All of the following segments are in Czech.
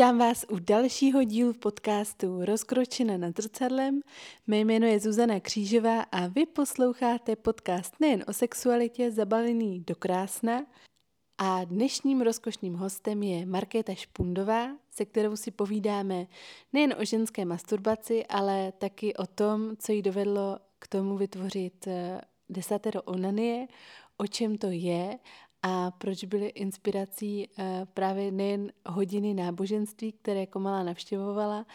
Vítám vás u dalšího dílu podcastu Rozkročena nad zrcadlem. Mé jméno je Zuzana Křížová a vy posloucháte podcast nejen o sexualitě zabalený do krásna. A dnešním rozkošným hostem je Markéta Špundová, se kterou si povídáme nejen o ženské masturbaci, ale taky o tom, co jí dovedlo k tomu vytvořit eh, desatero onanie, o čem to je a proč byly inspirací eh, právě nejen hodiny náboženství, které malá navštěvovala,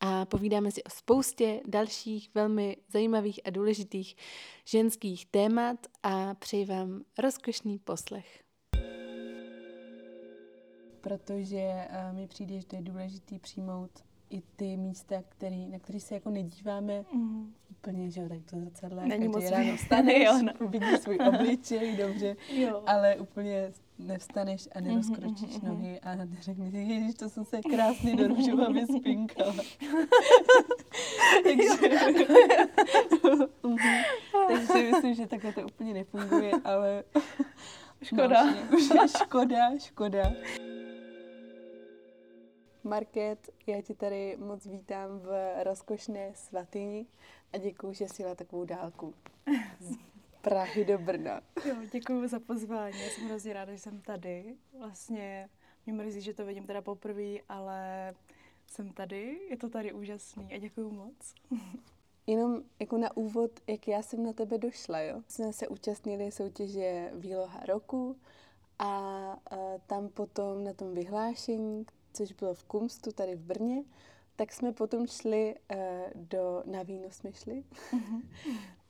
a povídáme si o spoustě dalších velmi zajímavých a důležitých ženských témat a přeji vám rozkošný poslech. Protože uh, mi přijde, že to je důležité přijmout i ty místa, který, na které se jako nedíváme mm. úplně, že jo, tak to zrcadlo, Není moc ráno vstaneš, no. vidíš svůj obličej, dobře, jo. ale úplně nevstaneš a nerozkročíš mm-hmm, nohy a neřekneš ježiš, to jsem se krásně do růžovavě spinkala. takže, takže myslím, že takhle to úplně nefunguje, ale škoda. No, škoda, škoda. Market, já tě tady moc vítám v rozkošné svatyni a děkuji, že jsi takovou dálku z Prahy do Brna. Jo, děkuji za pozvání, já jsem hrozně ráda, že jsem tady. Vlastně mě mrzí, že to vidím teda poprvé, ale jsem tady, je to tady úžasný a děkuji moc. Jenom jako na úvod, jak já jsem na tebe došla, jo. Jsme se účastnili soutěže Výloha roku a, a tam potom na tom vyhlášení, což bylo v Kumstu tady v Brně, tak jsme potom šli uh, do, na víno jsme šli. Mm-hmm.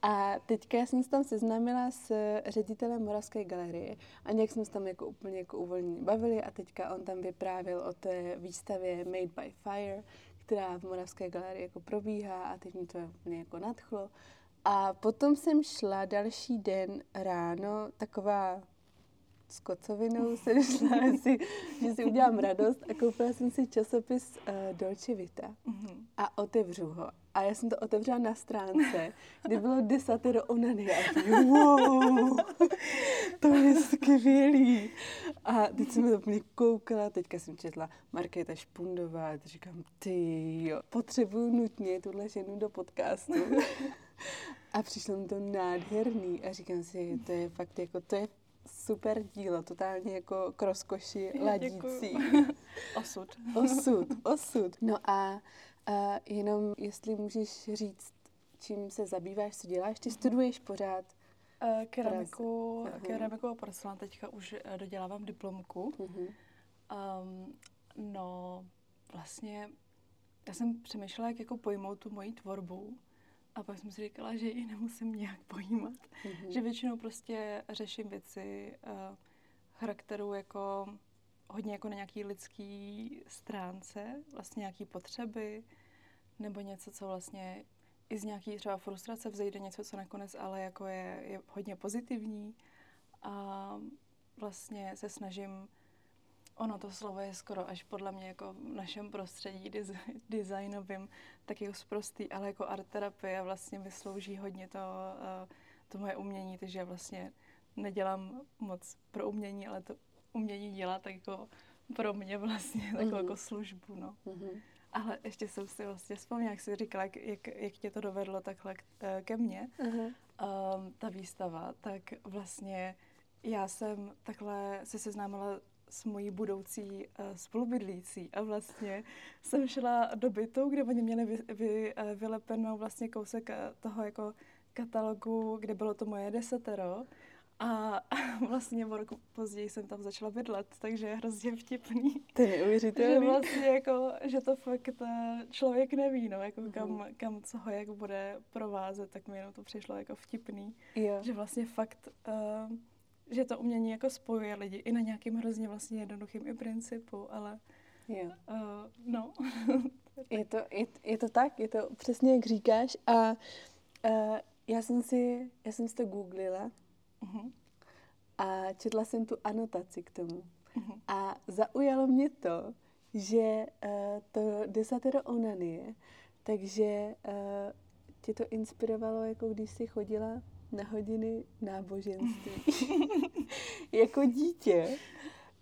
A teďka já jsem se tam seznámila s ředitelem Moravské galerie a nějak jsme se tam jako úplně jako uvolněně bavili a teďka on tam vyprávěl o té výstavě Made by Fire, která v Moravské galerii jako probíhá a teď mi to úplně jako nadchlo. A potom jsem šla další den ráno, taková s kocovinou jsem šla, si, že si udělám radost a koupila jsem si časopis uh, Dolce Vita mm-hmm. a otevřu ho. A já jsem to otevřela na stránce, kde bylo desatero onany. A wow, to je skvělý. A teď jsem to úplně koukala, teďka jsem četla Markéta Špundová, a říkám, ty jo, potřebuju nutně tuhle ženu do podcastu. A přišlo mi to nádherný a říkám si, to je fakt jako, to je super dílo, totálně jako k rozkoši ladící. osud. osud, osud. No a, a jenom jestli můžeš říct, čím se zabýváš, co děláš, ty studuješ pořád uh, keramiku, keramiku a porcelán, teďka už uh, dodělávám diplomku. Uh-huh. Um, no, vlastně já jsem přemýšlela, jak jako pojmout tu moji tvorbu. A pak jsem si říkala, že ji nemusím nějak pojímat. Mm-hmm. Že většinou prostě řeším věci uh, charakteru jako hodně jako na nějaký lidský stránce, vlastně nějaký potřeby, nebo něco, co vlastně i z nějaký třeba frustrace vzejde něco, co nakonec ale jako je, je hodně pozitivní. A vlastně se snažím Ono to slovo je skoro až podle mě jako v našem prostředí designovým tak jako zprostý, ale jako art terapie vlastně mi slouží hodně to, uh, to moje umění, takže vlastně nedělám moc pro umění, ale to umění dělá tak jako pro mě vlastně takovou mm-hmm. jako službu, no. Mm-hmm. Ale ještě jsem si vlastně vzpomněla, jak jsi říkala, jak, jak, jak tě to dovedlo takhle k, eh, ke mně, uh-huh. um, ta výstava, tak vlastně já jsem takhle se seznámila s mojí budoucí uh, spolubydlící a vlastně jsem šla do bytu, kde oni měli vy, vy, uh, vylepenou vlastně kousek uh, toho jako katalogu, kde bylo to moje desatero a vlastně o roku později jsem tam začala bydlet, takže je hrozně vtipný. To je neuvěřitelný. Že vlastně jako, že to fakt člověk neví, no, jako mm-hmm. kam, kam co ho jak bude provázet, tak mi jenom to přišlo jako vtipný. Jo. Že vlastně fakt uh, že to umění jako spojuje lidi i na nějakým hrozně vlastně jednoduchým i principu, ale jo. Uh, no. je, to, je, je to tak, je to přesně jak říkáš a uh, já jsem si, já jsem si to googlila uh-huh. a četla jsem tu anotaci k tomu uh-huh. a zaujalo mě to, že uh, to desatero onanie, takže uh, tě to inspirovalo, jako když jsi chodila na hodiny náboženství jako dítě.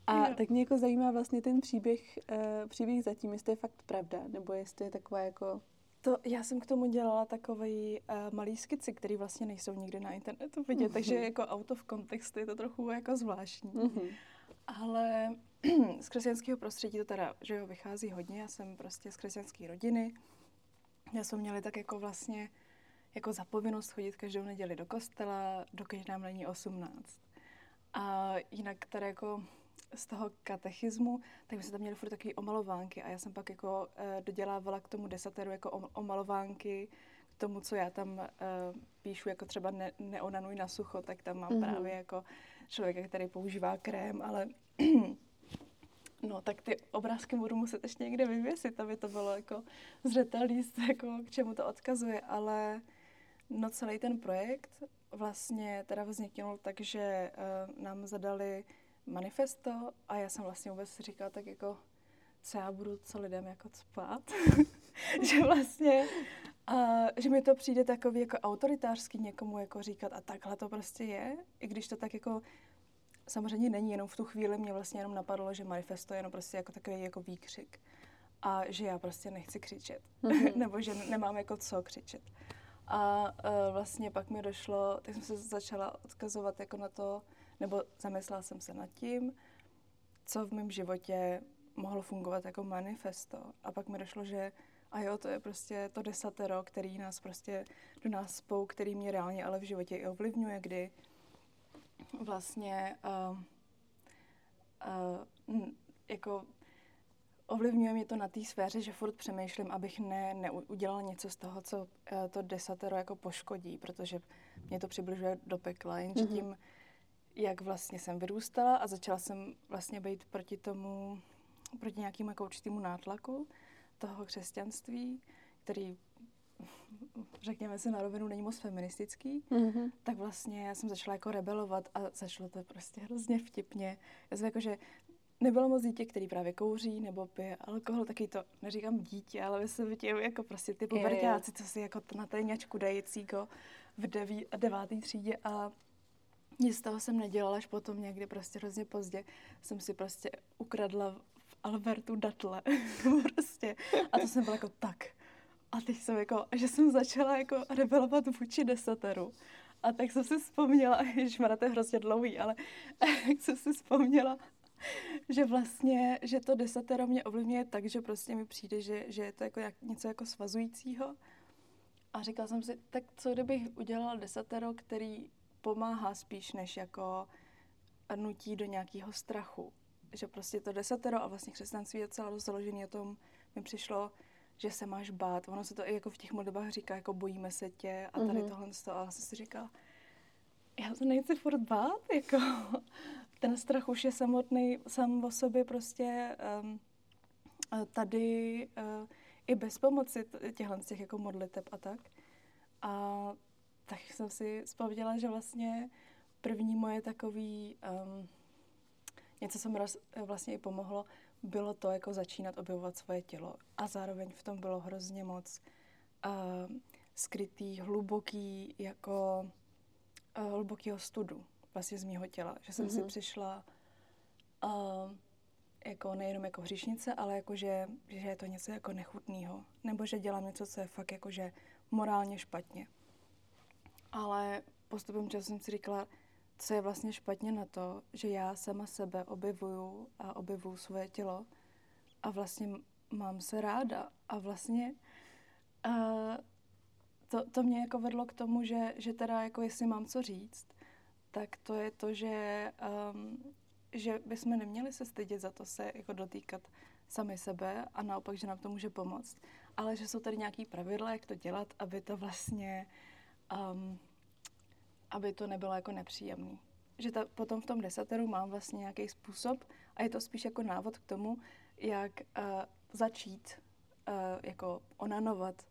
A jo. tak mě jako zajímá vlastně ten příběh, uh, příběh zatím, jestli je fakt pravda, nebo jestli je taková jako... To, já jsem k tomu dělala takový uh, malý skici, který vlastně nejsou nikdy na internetu vidět, mm-hmm. takže jako out of context je to trochu jako zvláštní. Mm-hmm. Ale z křesťanského prostředí to teda, že jo, vychází hodně. Já jsem prostě z křesťanské rodiny. Já jsme měli tak jako vlastně jako zapovinnost chodit každou neděli do kostela, dokud nám není 18. A jinak tady jako z toho katechismu, tak my jsme tam měli furt takové omalovánky a já jsem pak jako uh, dodělávala k tomu desateru jako omalovánky, k tomu, co já tam uh, píšu, jako třeba ne, neonanuj na sucho, tak tam mám mm-hmm. právě jako člověka, který používá krém, ale no tak ty obrázky budu muset ještě někde vyvěsit, aby to bylo jako zřetelný, jako k čemu to odkazuje, ale no celý ten projekt vlastně teda vzniknul tak, že uh, nám zadali manifesto a já jsem vlastně vůbec říkala tak jako, co já budu co lidem jako spát, že vlastně, a, že mi to přijde takový jako autoritářský někomu jako říkat a takhle to prostě je, i když to tak jako samozřejmě není, jenom v tu chvíli mě vlastně jenom napadlo, že manifesto je jenom prostě jako takový jako výkřik a že já prostě nechci křičet, mm-hmm. nebo že nemám jako co křičet. A uh, vlastně pak mi došlo, tak jsem se začala odkazovat jako na to, nebo zamyslela jsem se nad tím, co v mém životě mohlo fungovat jako manifesto. A pak mi došlo, že a jo, to je prostě to desatero, který nás prostě do nás spou, který mě reálně ale v životě i ovlivňuje, kdy vlastně uh, uh, jako ovlivňuje mě to na té sféře, že furt přemýšlím, abych ne, neudělal něco z toho, co uh, to desatero jako poškodí, protože mě to přibližuje do pekla, jenže mm-hmm. tím, jak vlastně jsem vyrůstala a začala jsem vlastně být proti tomu, proti nějakému jako určitému nátlaku toho křesťanství, který řekněme si na rovinu, není moc feministický, mm-hmm. tak vlastně já jsem začala jako rebelovat a začalo to prostě hrozně vtipně. Já jsem jako, že nebylo moc dítě, který právě kouří nebo pije alkohol, taky to neříkám dítě, ale tím jako prostě ty pubertáci, co si jako na té ňačku dají cíko v deví, devátý třídě a nic z toho jsem nedělala, až potom někdy prostě hrozně pozdě jsem si prostě ukradla v Albertu datle. prostě. A to jsem byla jako tak. A teď jsem jako, že jsem začala jako rebelovat vůči desateru. A tak jsem si vzpomněla, že to je hrozně dlouhý, ale jak jsem si vzpomněla, že vlastně, že to desatero mě ovlivňuje tak, že prostě mi přijde, že, že je to jako jak, něco jako svazujícího. A říkala jsem si, tak co kdybych udělala desatero, který pomáhá spíš, než jako nutí do nějakého strachu. Že prostě to desatero a vlastně křesťanství je celé založené o tom, mi přišlo, že se máš bát. Ono se to i jako v těch modlitbách říká, jako bojíme se tě a tady mm-hmm. tohle to. A jsem si říkala, já to nechci furt bát, jako ten strach už je samotný sám o sobě prostě um, tady uh, i bez pomoci těchhle těch jako modliteb a tak. A tak jsem si vzpomněla, že vlastně první moje takový, um, něco, co mi vlastně i pomohlo, bylo to jako začínat objevovat svoje tělo. A zároveň v tom bylo hrozně moc uh, skrytý, hluboký, jako uh, hlubokýho studu vlastně z mého těla. Že jsem mm-hmm. si mhm. přišla uh, jako nejenom jako hříšnice, ale jako, že, že je to něco jako nechutného. Nebo že dělám něco, co je fakt jako, že morálně špatně. Ale postupem času jsem si říkala, co je vlastně špatně na to, že já sama sebe objevuju a objevuju svoje tělo a vlastně mám se ráda. A vlastně uh, to, to mě jako vedlo k tomu, že, že teda jako jestli mám co říct, tak to je to, že, um, že bychom neměli se stydět za to se jako dotýkat sami sebe a naopak, že nám to může pomoct. Ale že jsou tady nějaký pravidla, jak to dělat, aby to vlastně um, aby to nebylo jako nepříjemný. Že ta, potom v tom desateru mám vlastně nějaký způsob a je to spíš jako návod k tomu, jak uh, začít uh, jako onanovat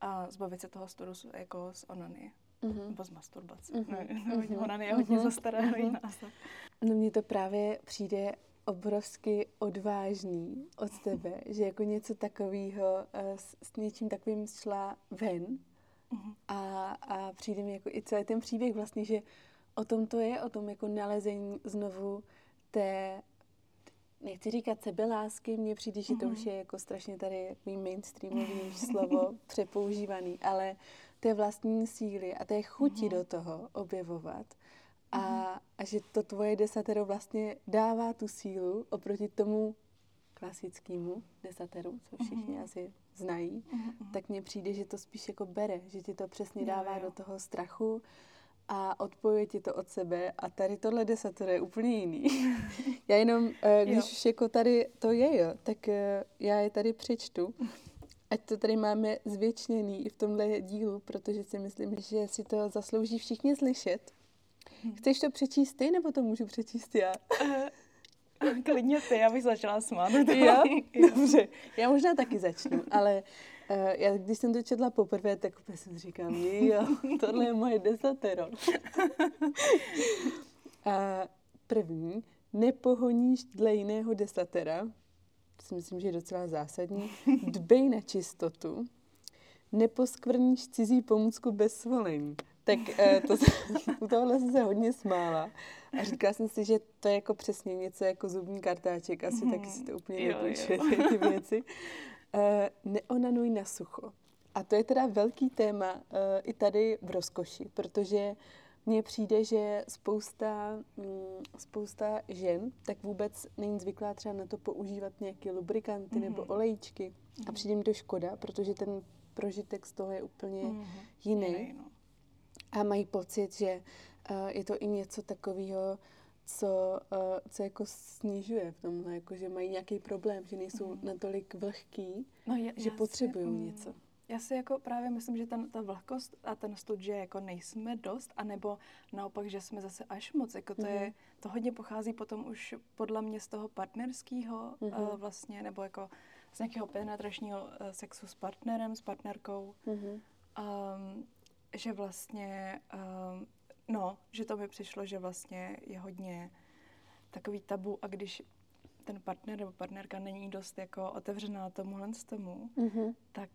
a zbavit se toho studu jako z onanie. Mm-hmm. Nebo z masturbace. Mm-hmm. Ne, mm-hmm. Onan je hodně mm-hmm. zastaralý mm-hmm. název. No mně to právě přijde obrovsky odvážný od tebe, že jako něco takového uh, s, s něčím takovým šla ven Uh-huh. A, a přijde mi jako i celý ten příběh vlastně, že o tom to je, o tom jako nalezení znovu té, nechci říkat sebelásky, mně přijde, že to už je jako strašně tady takový mainstreamový slovo, přepoužívaný, ale té vlastní síly a té chuti mm-hmm. do toho objevovat. A, mm-hmm. a že to tvoje desatero vlastně dává tu sílu oproti tomu klasickému desateru, co všichni mm-hmm. asi znají, mm-hmm. tak mně přijde, že to spíš jako bere, že ti to přesně dává jo, jo. do toho strachu a odpojuje ti to od sebe a tady tohle desatero je úplně jiný. já jenom, eh, když jo. už jako tady to je, jo, tak eh, já je tady přečtu ať to tady máme zvětšněný i v tomhle dílu, protože si myslím, že si to zaslouží všichni slyšet. Hm. Chceš to přečíst ty, nebo to můžu přečíst já? Uh, klidně ty, já bych začala smát. Jo? Dobře, já možná taky začnu, ale uh, já když jsem to četla poprvé, tak úplně jsem říkám, jo, tohle je moje desatero. A první, nepohoníš dle jiného desatera, si myslím, že je docela zásadní. Dbej na čistotu. Neposkvrníš cizí pomůcku bez svolení. Tak eh, to, u tohohle jsem se hodně smála. A říkala jsem si, že to je jako přesně něco jako zubní kartáček. Asi mm. taky si to úplně nepůjčujete, ty věci. Uh, neonanuj na sucho. A to je teda velký téma uh, i tady v rozkoši, protože mně přijde, že spousta, mm, spousta žen tak vůbec není zvyklá třeba na to používat nějaké lubrikanty mm-hmm. nebo olejčky. Mm-hmm. A přijde mi to škoda, protože ten prožitek z toho je úplně mm-hmm. jiný. jiný no. A mají pocit, že uh, je to i něco takového, co, uh, co jako snižuje v tomhle, jako že mají nějaký problém, že nejsou mm. natolik vlhký, no je, že potřebují mm. něco. Já si jako právě myslím, že ten, ta vlhkost a ten stud, že jako nejsme dost, anebo naopak, že jsme zase až moc, jako to mm-hmm. je, mhm. to hodně pochází potom už podle mě z toho partnerského mm-hmm. uh, vlastně, nebo jako z nějakého penetračního uh, sexu s partnerem, s partnerkou, mm-hmm. um, že vlastně, um, no, že to mi přišlo, že vlastně je hodně takový tabu a když ten partner nebo partnerka není dost jako otevřená tomuhle z tomu, mm-hmm. tak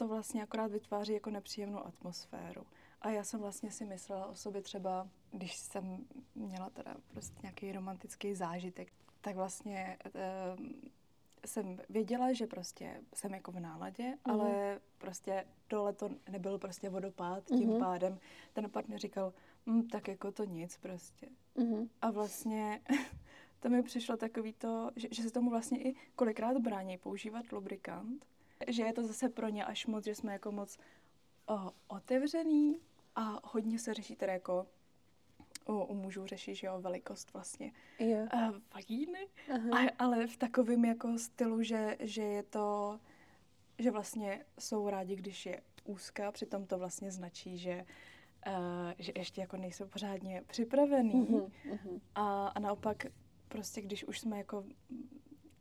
to vlastně akorát vytváří jako nepříjemnou atmosféru. A já jsem vlastně si myslela o sobě třeba, když jsem měla teda prostě nějaký romantický zážitek, tak vlastně e, jsem věděla, že prostě jsem jako v náladě, mm-hmm. ale prostě dole to nebyl prostě vodopád, tím mm-hmm. pádem ten partner říkal, hm, tak jako to nic prostě. Mm-hmm. A vlastně to mi přišlo takový to, že, že se tomu vlastně i kolikrát brání používat lubrikant, že je to zase pro ně až moc, že jsme jako moc o, otevřený a hodně se řeší teda jako u, u mužů řeší, že jo, velikost vlastně jo. Uh, vagíny, a, ale v takovém jako stylu, že, že je to, že vlastně jsou rádi, když je úzká, přitom to vlastně značí, že uh, že ještě jako nejsou pořádně připravený uh-huh, uh-huh. A, a naopak prostě, když už jsme jako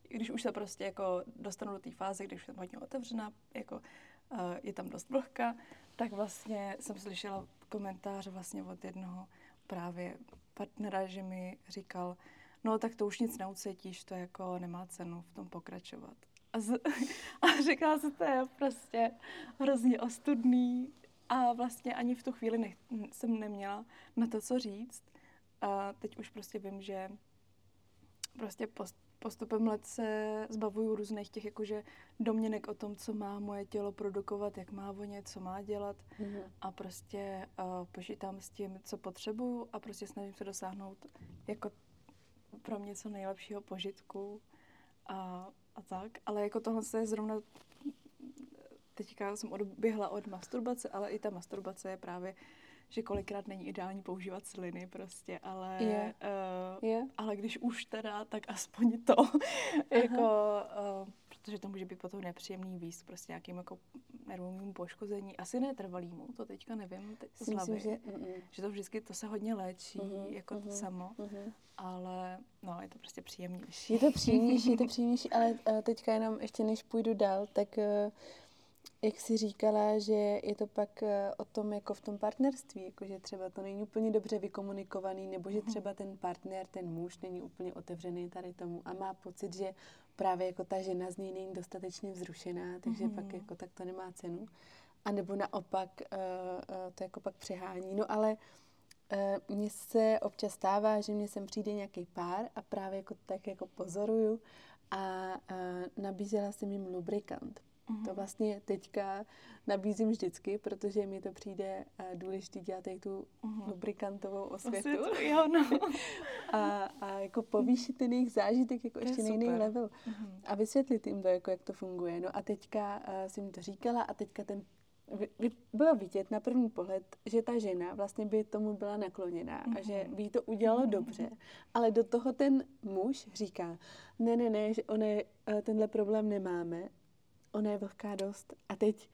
když už se prostě jako dostanu do té fáze, když jsem hodně otevřená, jako uh, je tam dost vlhka, tak vlastně jsem slyšela komentář vlastně od jednoho právě partnera, že mi říkal, no tak to už nic neucítíš, to jako nemá cenu v tom pokračovat. A, z, a říkala se, to je prostě hrozně ostudný a vlastně ani v tu chvíli nech, jsem neměla na to, co říct. A teď už prostě vím, že prostě post, postupem let se zbavuju různých těch jakože domněnek o tom, co má moje tělo produkovat, jak má vonět, co má dělat mm-hmm. a prostě uh, počítám s tím, co potřebuju a prostě snažím se dosáhnout jako pro mě co nejlepšího požitku a, a tak. Ale jako tohle se je zrovna teďka jsem odběhla od masturbace, ale i ta masturbace je právě že kolikrát není ideální používat sliny prostě, ale, yeah. Uh, yeah. ale když už teda, tak aspoň to, jako, uh, protože to může být potom nepříjemný výst prostě nějakým jako nervovým poškození, asi netrvalýmu, to teďka nevím teď z hlavy, že, že to vždycky, to se hodně léčí, uh-huh, jako uh-huh, samo, uh-huh. ale no, je to prostě příjemnější. Je to příjemnější, je to příjemnější, ale uh, teďka jenom ještě než půjdu dál, tak uh, jak jsi říkala, že je to pak eh, o tom jako v tom partnerství, jako že třeba to není úplně dobře vykomunikovaný, nebo že mhm. třeba ten partner, ten muž není úplně otevřený tady tomu a má pocit, že právě jako ta žena z něj není dostatečně vzrušená, takže mm-hmm. pak jako tak to nemá cenu. A nebo naopak uh, uh, to jako pak přehání. No ale mně se občas stává, že mě sem přijde nějaký pár a právě jako tak jako pozoruju a uh, nabízela jsem jim lubrikant. Mm-hmm. To vlastně teďka nabízím vždycky, protože mi to přijde uh, důležité dělat i tu mm-hmm. lubrikantovou osvětu. osvětu jo, no. a, a jako povýšit ten jejich zážitek jako to ještě na jiný level. Mm-hmm. A vysvětlit jim to, jako jak to funguje. No a teďka uh, jsem to říkala a teďka ten bylo vidět na první pohled, že ta žena vlastně by tomu byla nakloněná mm-hmm. a že mhm. by jí to udělalo mm-hmm. dobře, ale do toho ten muž říká, ne, ne, ne, že ona je, eh, tenhle problém nemáme, ona je vlhká dost a teď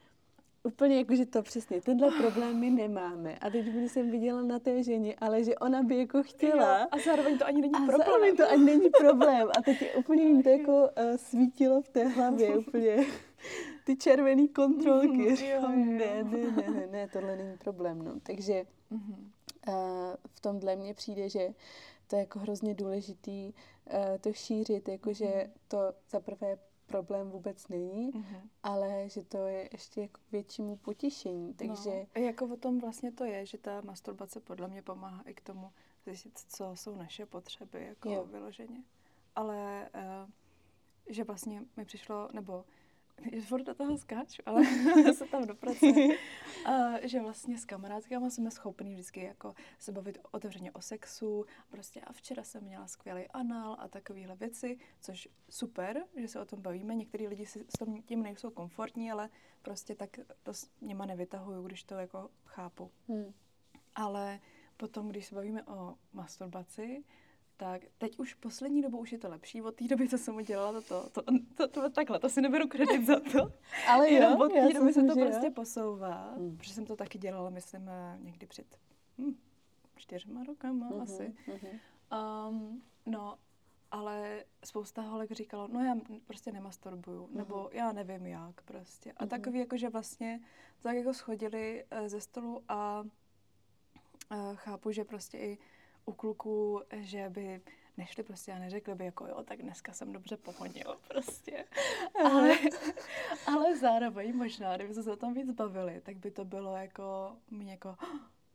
úplně jako, že to přesně, tenhle problém my nemáme. A teď když jsem viděla na té ženě, ale že ona by jako chtěla. Jo, a zároveň to ani není a problém. zároveň to ani není problém. A teď úplně jim to jako uh, svítilo v té hlavě úplně ty červené kontrolky. Mm, Říkám, ne, ne, ne, ne, ne, tohle není problém. No. Takže mm-hmm. uh, v tomhle mně přijde, že to je jako hrozně důležitý uh, to šířit, jakože mm-hmm. to zaprvé problém vůbec není, mm-hmm. ale že to je ještě jako k většímu potěšení. Takže... No, jako o tom vlastně to je, že ta masturbace podle mě pomáhá i k tomu zjistit, co jsou naše potřeby, jako jo. vyloženě. Ale uh, že vlastně mi přišlo, nebo furt do toho skáču, ale se tam dopracuji. Uh, že vlastně s kamarádkama jsme schopni vždycky jako se bavit otevřeně o sexu. Prostě a včera jsem měla skvělý anal a takovéhle věci, což super, že se o tom bavíme. Některý lidi si s tom tím nejsou komfortní, ale prostě tak to s něma nevytahuju, když to jako chápu. Hmm. Ale potom, když se bavíme o masturbaci, tak teď už poslední dobou už je to lepší. Od té doby, co jsem udělala, to, to, to, to, to takhle, to si neberu kredit za to. Ale jo, od té doby se to prostě jo. posouvá, hmm. protože jsem to taky dělala, myslím, eh, někdy před hm, čtyřma rokama uh-huh, asi. Uh-huh. Um, no, ale spousta holek říkalo, no já prostě nemasturbuju, uh-huh. nebo já nevím jak prostě. A uh-huh. takový jako, že vlastně tak jako schodili uh, ze stolu a uh, chápu, že prostě i u kluků, že by nešli prostě a neřekli by jako jo, tak dneska jsem dobře pohodil prostě. ale, ale zároveň možná, kdyby se o tom víc bavili, tak by to bylo jako mě jako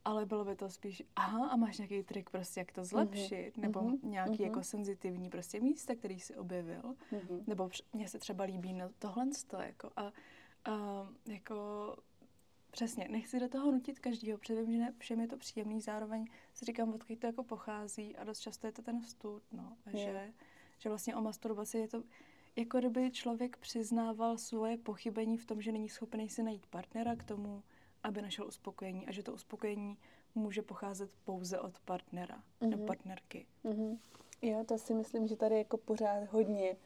ale bylo by to spíš, aha, a máš nějaký trik prostě, jak to zlepšit, mm-hmm. nebo mm-hmm. nějaký mm-hmm. jako senzitivní prostě místa, který si objevil, mm-hmm. nebo mně se třeba líbí na tohle jako a, a jako Přesně, nechci do toho nutit každýho, protože vím, že ne, všem je to příjemný, zároveň si říkám, odkud to jako pochází a dost často je to ten stud, no, že, že vlastně o masturbaci je to, jako kdyby člověk přiznával svoje pochybení v tom, že není schopný si najít partnera k tomu, aby našel uspokojení a že to uspokojení může pocházet pouze od partnera mm-hmm. nebo partnerky. Mm-hmm. Jo, to si myslím, že tady jako pořád hodně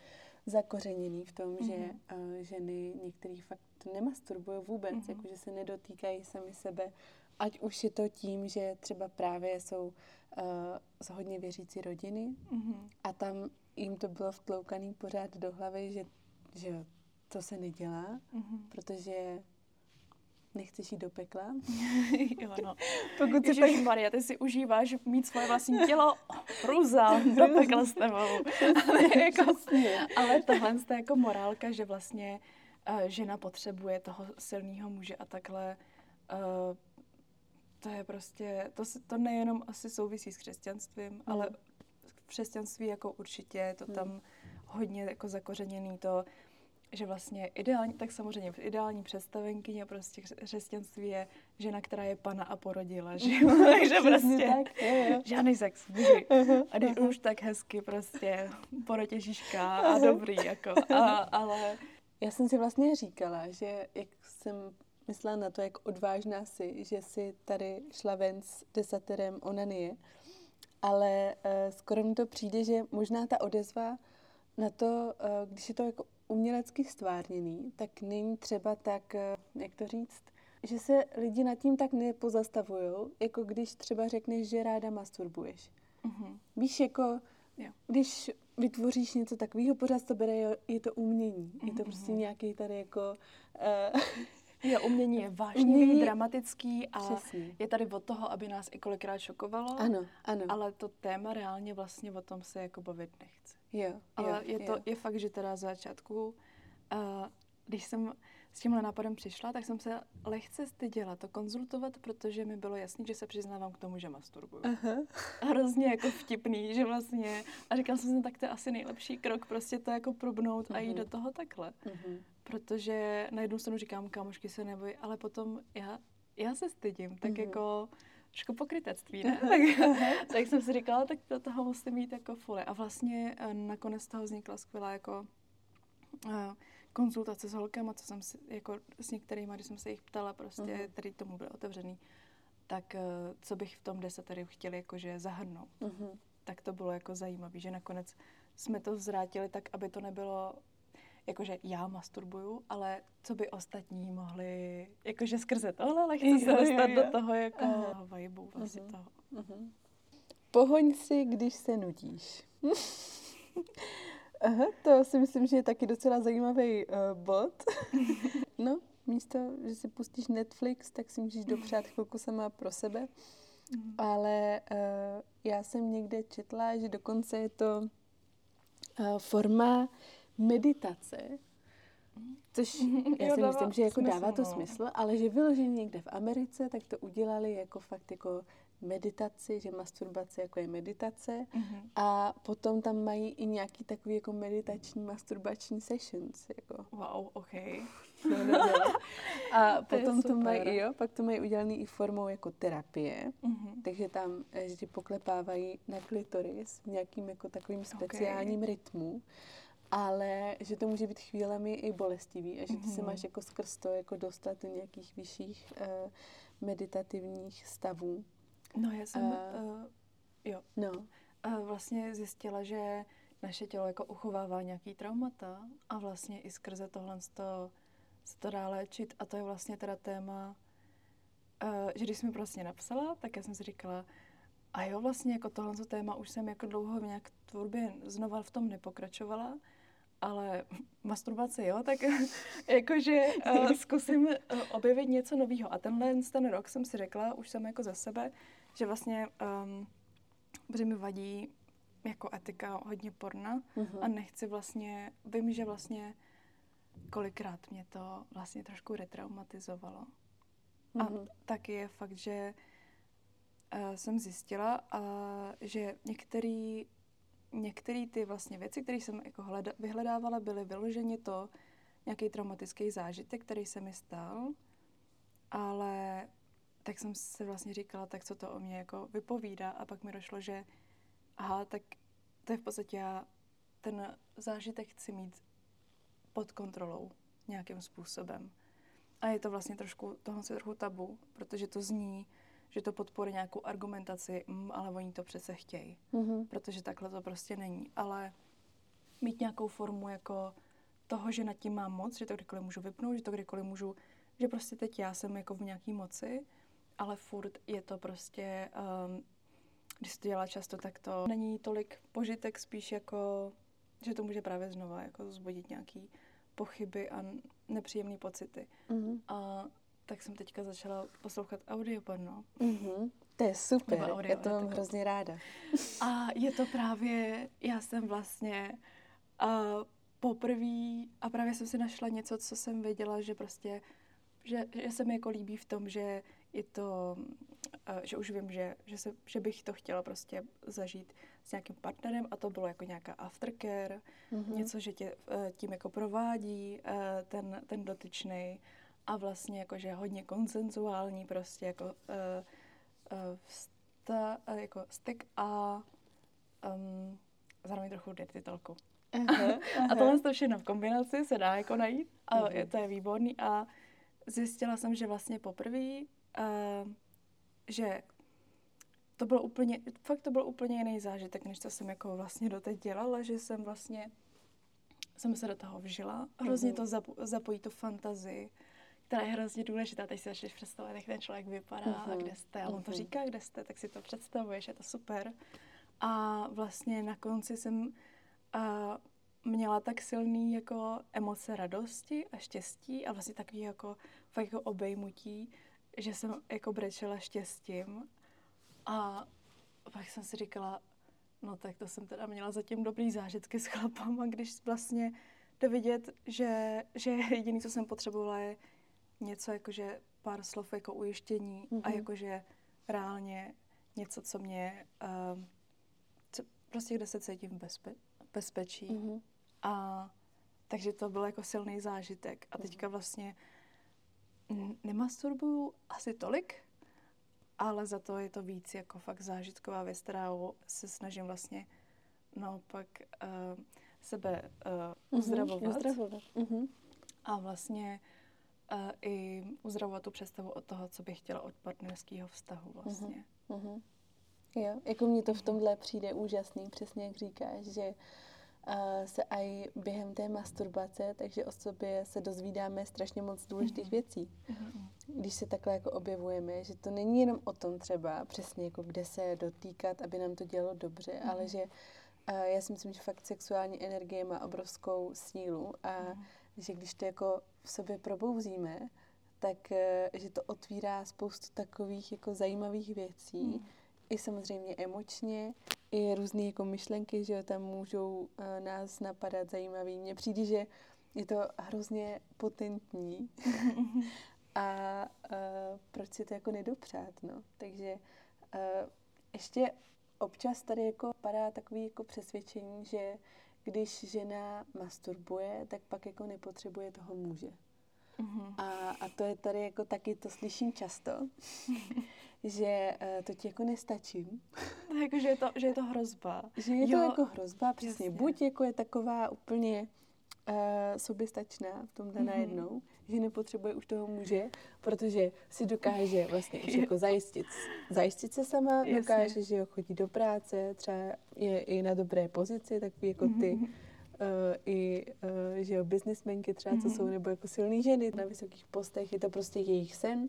zakořeněný v tom, mm-hmm. že uh, ženy některý fakt nemasturbují vůbec, mm-hmm. jako že se nedotýkají sami sebe, ať už je to tím, že třeba právě jsou uh, z hodně věřící rodiny mm-hmm. a tam jim to bylo vtloukaný pořád do hlavy, že, že to se nedělá, mm-hmm. protože nechceš jít do pekla. jo, no. Pokud si tak... Maria, ty si užíváš mít svoje vlastní tělo, růza, do pekla s tebou. ale, jako, ale tohle je jako morálka, že vlastně uh, žena potřebuje toho silného muže a takhle uh, to je prostě, to, to nejenom asi souvisí s křesťanstvím, mm. ale v křesťanství jako určitě to mm. tam hodně jako zakořeněný to, že vlastně ideální, tak samozřejmě ideální představenkyně prostě křesťanství je žena, která je pana a porodila, že Takže prostě tak, je, je. žádný sex, muži. A když už tak hezky prostě porod Ježíška a dobrý, jako, a, ale... Já jsem si vlastně říkala, že jak jsem myslela na to, jak odvážná si, že si tady šla ven s desaterem onanie, ale uh, skoro mi to přijde, že možná ta odezva na to, uh, když je to jako umělecky stvárněný, tak není třeba tak, eh, jak to říct, že se lidi nad tím tak nepozastavují, jako když třeba řekneš, že ráda masturbuješ. Mm-hmm. Víš, jako jo. když vytvoříš něco takového, pořád to bere, je to umění. Je to prostě mhm. nějaký tady jako... Uh, Jo, umění je vážný, umění... dramatický a Přesně. je tady od toho, aby nás i kolikrát šokovalo. Ano, ano. Ale to téma reálně vlastně o tom se jako bavit nechce. Jo, Ale jo, je to jo. je fakt, že teda z začátku uh, když jsem s tímhle nápadem přišla, tak jsem se lehce styděla to konzultovat, protože mi bylo jasný, že se přiznávám k tomu, že masturbuju. Aha. Hrozně jako vtipný, že vlastně, a říkala jsem si, tak to je asi nejlepší krok, prostě to jako probnout a jít uh-huh. do toho takhle. Uh-huh. Protože na jednu stranu říkám, kámošky se neboj, ale potom já, já se stydím, tak uh-huh. jako trošku pokrytectví, ne? tak, tak jsem si říkala, tak do toho musím mít jako fule. A vlastně eh, nakonec toho vznikla skvělá jako uh, konzultace s holkama, co jsem si, jako s některými, když jsem se jich ptala prostě, uh-huh. který tomu byl otevřený, tak uh, co bych v tom desateriu chtěli jakože zahrnout. Uh-huh. Tak to bylo jako zajímavé, že nakonec jsme to zvrátili tak, aby to nebylo jakože já masturbuju, ale co by ostatní mohli, jakože skrze tohle lehce se dostat do toho jako Aha. vibu vlastně uh-huh. toho. Uh-huh. Pohoň si, když se nudíš. Aha, to si myslím, že je taky docela zajímavý uh, bod. no, místo, že si pustíš Netflix, tak si můžeš dopřát chvilku sama pro sebe. Mm. Ale uh, já jsem někde četla, že dokonce je to uh, forma meditace, Což já si myslím, že jako smysl, dává to no. smysl, ale že vyloženě někde v Americe, tak to udělali jako fakt jako meditaci, že masturbace jako je meditace mm-hmm. a potom tam mají i nějaký takový jako meditační masturbační sessions. Jako. Wow, ok. No, no, no. A to potom to mají, jo, pak to mají udělaný i formou jako terapie, mm-hmm. takže tam, eh, že ti poklepávají na klitoris v nějakým jako takovým speciálním okay. rytmu ale že to může být chvílemi i bolestivý a že ty se mhm. máš jako skrz to jako dostat do nějakých vyšších uh, meditativních stavů. No já jsem, uh, uh, jo. No. Uh, vlastně zjistila, že naše tělo jako uchovává nějaký traumata a vlastně i skrze tohle to, se to dá léčit a to je vlastně teda téma, uh, že když jsi mi prostě napsala, tak já jsem si říkala, a jo, vlastně jako tohle téma už jsem jako dlouho v nějak tvorbě znova v tom nepokračovala, ale masturbace jo, tak jakože uh, zkusím uh, objevit něco nového. A tenhle ten rok jsem si řekla, už jsem jako za sebe, že vlastně, um, protože mi vadí jako etika hodně porna uh-huh. a nechci vlastně, vím, že vlastně kolikrát mě to vlastně trošku retraumatizovalo. Uh-huh. A mhm. taky je fakt, že uh, jsem zjistila, uh, že některý některé ty vlastně věci, které jsem jako hleda, vyhledávala, byly vyloženě to, nějaký traumatický zážitek, který se mi stal, ale tak jsem se vlastně říkala, tak co to o mě jako vypovídá a pak mi došlo, že aha, tak to je v podstatě já ten zážitek chci mít pod kontrolou nějakým způsobem. A je to vlastně trošku, tohle je trochu tabu, protože to zní, že to podporuje nějakou argumentaci, mm, ale oni to přece chtějí, mm-hmm. protože takhle to prostě není. Ale mít nějakou formu jako toho, že nad tím mám moc, že to kdykoliv můžu vypnout, že to kdykoliv můžu, že prostě teď já jsem jako v nějaký moci, ale furt je to prostě, um, když se to dělá často, tak to není tolik požitek, spíš jako, že to může právě znova jako zbudit nějaký pochyby a nepříjemné pocity. Mm-hmm. A tak jsem teďka začala poslouchat audioporno. Mm-hmm. To je super, audio, já to mám hrozně ráda. A je to právě, já jsem vlastně uh, poprvé, a právě jsem si našla něco, co jsem věděla, že prostě, že, že se mi jako líbí v tom, že je to, uh, že už vím, že, že, se, že bych to chtěla prostě zažít s nějakým partnerem a to bylo jako nějaká aftercare, mm-hmm. něco, že tě uh, tím jako provádí uh, ten, ten dotyčný a vlastně jakože hodně konsenzuální prostě jako vsta, jako styk a um, zároveň trochu dirty talku. Uh-huh, a tohle to všechno v kombinaci se dá jako najít a uh-huh. to je výborný a zjistila jsem, že vlastně poprvé, uh, že to bylo úplně, fakt to byl úplně jiný zážitek, než to jsem jako vlastně doteď dělala, že jsem vlastně jsem se do toho vžila. Hrozně uh-huh. to zapo- zapojí tu fantazii která je hrozně důležitá. Teď si začneš představit, jak ten člověk vypadá uh-huh. a kde jste. A on to mhm. říká, kde jste, tak si to představuješ, je to super. A vlastně na konci jsem a, měla tak silný jako emoce radosti a štěstí a vlastně takový jako fakt jako obejmutí, že jsem jako brečela štěstím. A pak jsem si říkala, no tak to jsem teda měla zatím dobrý zážitky s chlapama, když vlastně jde vidět, že, že jediné, co jsem potřebovala, je něco jakože pár slov jako ujištění mm-hmm. a mhm. jakože reálně něco, co mě, uh, co, prostě kde se cítím v bezpe- bezpečí. Mm-hmm. A takže to byl jako silný zážitek. A teďka vlastně nemasturbuju asi tolik, ale za to je to víc jako fakt zážitková věc, kterou se snažím vlastně naopak uh, sebe uh, uzdravovat. Mm-hmm, uzdravovat. Mm-hmm. A vlastně uh, i uzdravovat tu představu od toho, co bych chtěla od partnerského vztahu vlastně. Mm-hmm. Jo, jako mně to v tomhle přijde úžasný, přesně jak říkáš, že se i během té masturbace, takže o sobě se dozvídáme strašně moc důležitých mm-hmm. věcí. Mm-hmm. Když se takhle jako objevujeme, že to není jenom o tom třeba přesně jako kde se dotýkat, aby nám to dělalo dobře, mm-hmm. ale že já si myslím, že fakt sexuální energie má obrovskou sílu a mm-hmm. že když to jako v sobě probouzíme, tak e, že to otvírá spoustu takových jako zajímavých věcí, mm. I samozřejmě emočně, i různé jako myšlenky, že tam můžou uh, nás napadat zajímavý. Mně přijde, že je to hrozně potentní a uh, proč si to jako nedopřát, no. Takže uh, ještě občas tady jako padá takový jako přesvědčení, že když žena masturbuje, tak pak jako nepotřebuje toho muže. Mm-hmm. A, a to je tady jako taky, to slyším často, že uh, to ti jako nestačím. jako, že je to, že je to hrozba. Že je jo. to jako hrozba, přesně. Jasně. Buď jako je taková úplně uh, soběstačná v tomhle mm-hmm. najednou, že nepotřebuje už toho muže, protože si dokáže vlastně už jako zajistit, zajistit se sama, Jasně. dokáže, že jo, chodí do práce, třeba je i na dobré pozici, takový jako ty, mm-hmm. Uh, i, uh, že jo, biznismenky třeba, mm-hmm. co jsou, nebo jako silné ženy na vysokých postech, je to prostě jejich sen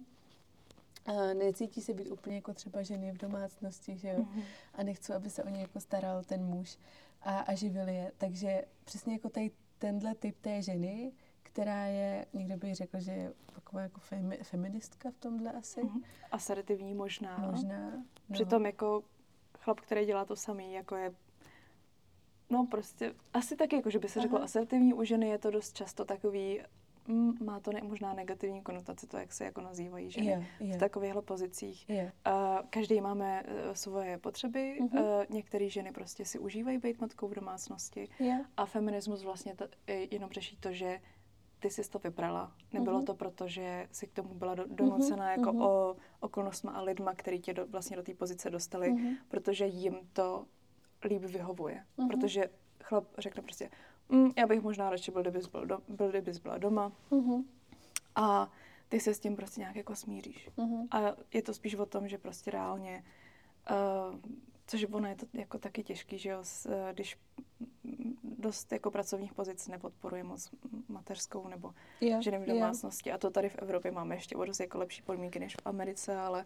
necítí se být úplně jako třeba ženy v domácnosti, že jo? Mm-hmm. A nechci, aby se o ně jako staral ten muž a, a živil je. Takže přesně jako tady tenhle typ té ženy, která je, někdo by řekl, že je taková jako femi, feministka v tomhle asi. Mm-hmm. Asertivní možná. Možná. No. Přitom jako chlap, který dělá to samý, jako je No prostě, asi taky, jako že by se řeklo asertivní u ženy, je to dost často takový má to ne, možná negativní konotace, to, jak se jako nazývají ženy yeah, yeah. v takovýchhle pozicích. Yeah. Uh, každý máme uh, svoje potřeby, mm-hmm. uh, některé ženy prostě si užívají být matkou v domácnosti yeah. a feminismus vlastně to, jenom řeší to, že ty jsi to vybrala. Nebylo mm-hmm. to proto, že si k tomu byla do, donucena mm-hmm. jako mm-hmm. o okolnostma a lidma, který tě do, vlastně do té pozice dostali, mm-hmm. protože jim to líp vyhovuje. Mm-hmm. Protože chlap řekne prostě, mm, já bych možná radši byl, kdybys, byl do, byl, kdybys byla doma. Mm-hmm. A ty se s tím prostě nějak jako smíříš. Mm-hmm. A je to spíš o tom, že prostě reálně, uh, což ono je to jako taky těžký, že jo, s, uh, když dost jako pracovních pozic nepodporuje moc mateřskou nebo yeah, ženy v domácnosti. Yeah. A to tady v Evropě máme ještě o dost jako lepší podmínky než v Americe, ale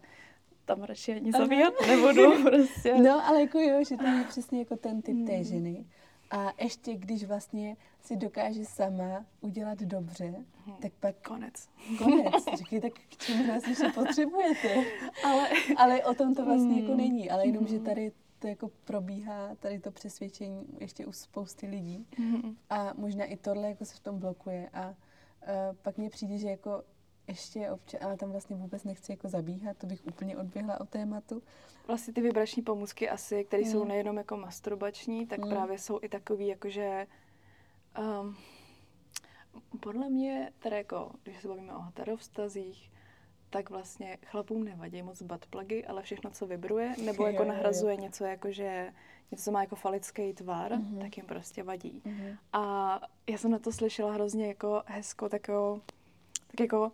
tam radši ani zabíjat nebudu prostě. No, ale jako jo, že tam je přesně jako ten typ té hmm. ženy. A ještě když vlastně si dokáže sama udělat dobře, hmm. tak pak... Konec. Konec. Říkej, tak k čemu nás ještě potřebujete? ale, ale o tom to vlastně jako hmm. jako není. Ale jenom, hmm. že tady to jako probíhá, tady to přesvědčení ještě u spousty lidí. Hmm. A možná i tohle jako se v tom blokuje. A uh, pak mně přijde, že jako ještě občas, ale tam vlastně vůbec nechci jako zabíhat, to bych úplně odběhla od tématu. Vlastně ty vibrační pomůcky asi, které mm. jsou nejenom jako masturbační, tak mm. právě jsou i takový, jakože um, podle mě, teda jako, když se bavíme o heterovstazích, tak vlastně chlapům nevadí moc buttplugy, ale všechno, co vibruje, nebo jako nahrazuje něco, jako že něco, co má jako falický tvar, mm-hmm. tak jim prostě vadí. Mm-hmm. A já jsem na to slyšela hrozně jako hezko, tak jako, tak jako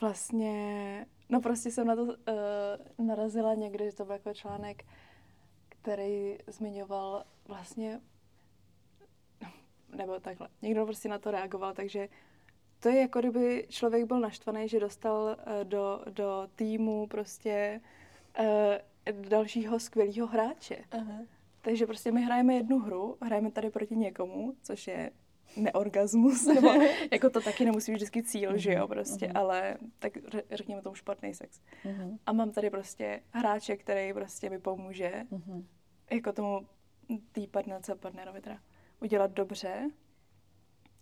vlastně, no prostě jsem na to uh, narazila někdy, že to byl jako článek, který zmiňoval vlastně, nebo takhle, někdo prostě na to reagoval, takže to je jako kdyby člověk byl naštvaný, že dostal uh, do, do týmu prostě uh, dalšího skvělého hráče. Aha. Takže prostě my hrajeme jednu hru, hrajeme tady proti někomu, což je neorgasmus, nebo jako to taky nemusí být vždycky cíl, že jo, mhm, prostě, mm-hmm. ale tak řekněme tomu špatný sex. Mm-hmm. A mám tady prostě hráče, který prostě mi pomůže, mm-hmm. jako tomu tý partnerce, partnerovi teda, udělat dobře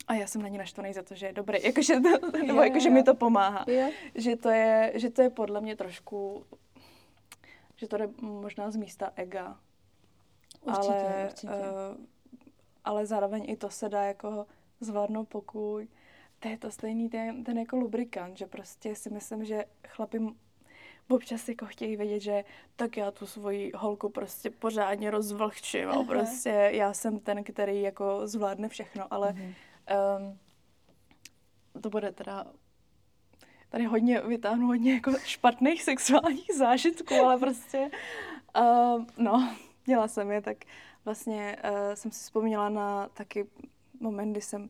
a já jsem na ní naštvaný za to, že je dobrý, jakože, to, nebo jakože mi to pomáhá. Jo. Že, to je, že to je podle mě trošku, že to jde možná z místa ega. Určitě, ale, určitě. Uh, ale zároveň i to se dá jako zvládnout pokud to je to stejný ten, ten jako lubrikant, že prostě si myslím, že chlapi občas jako chtějí vědět, že tak já tu svoji holku prostě pořádně rozvlhčím a prostě já jsem ten, který jako zvládne všechno, ale uh-huh. um, to bude teda tady hodně vytáhnu hodně jako špatných sexuálních zážitků, ale prostě um, no, měla jsem je, tak vlastně uh, jsem si vzpomněla na taky moment, kdy jsem uh,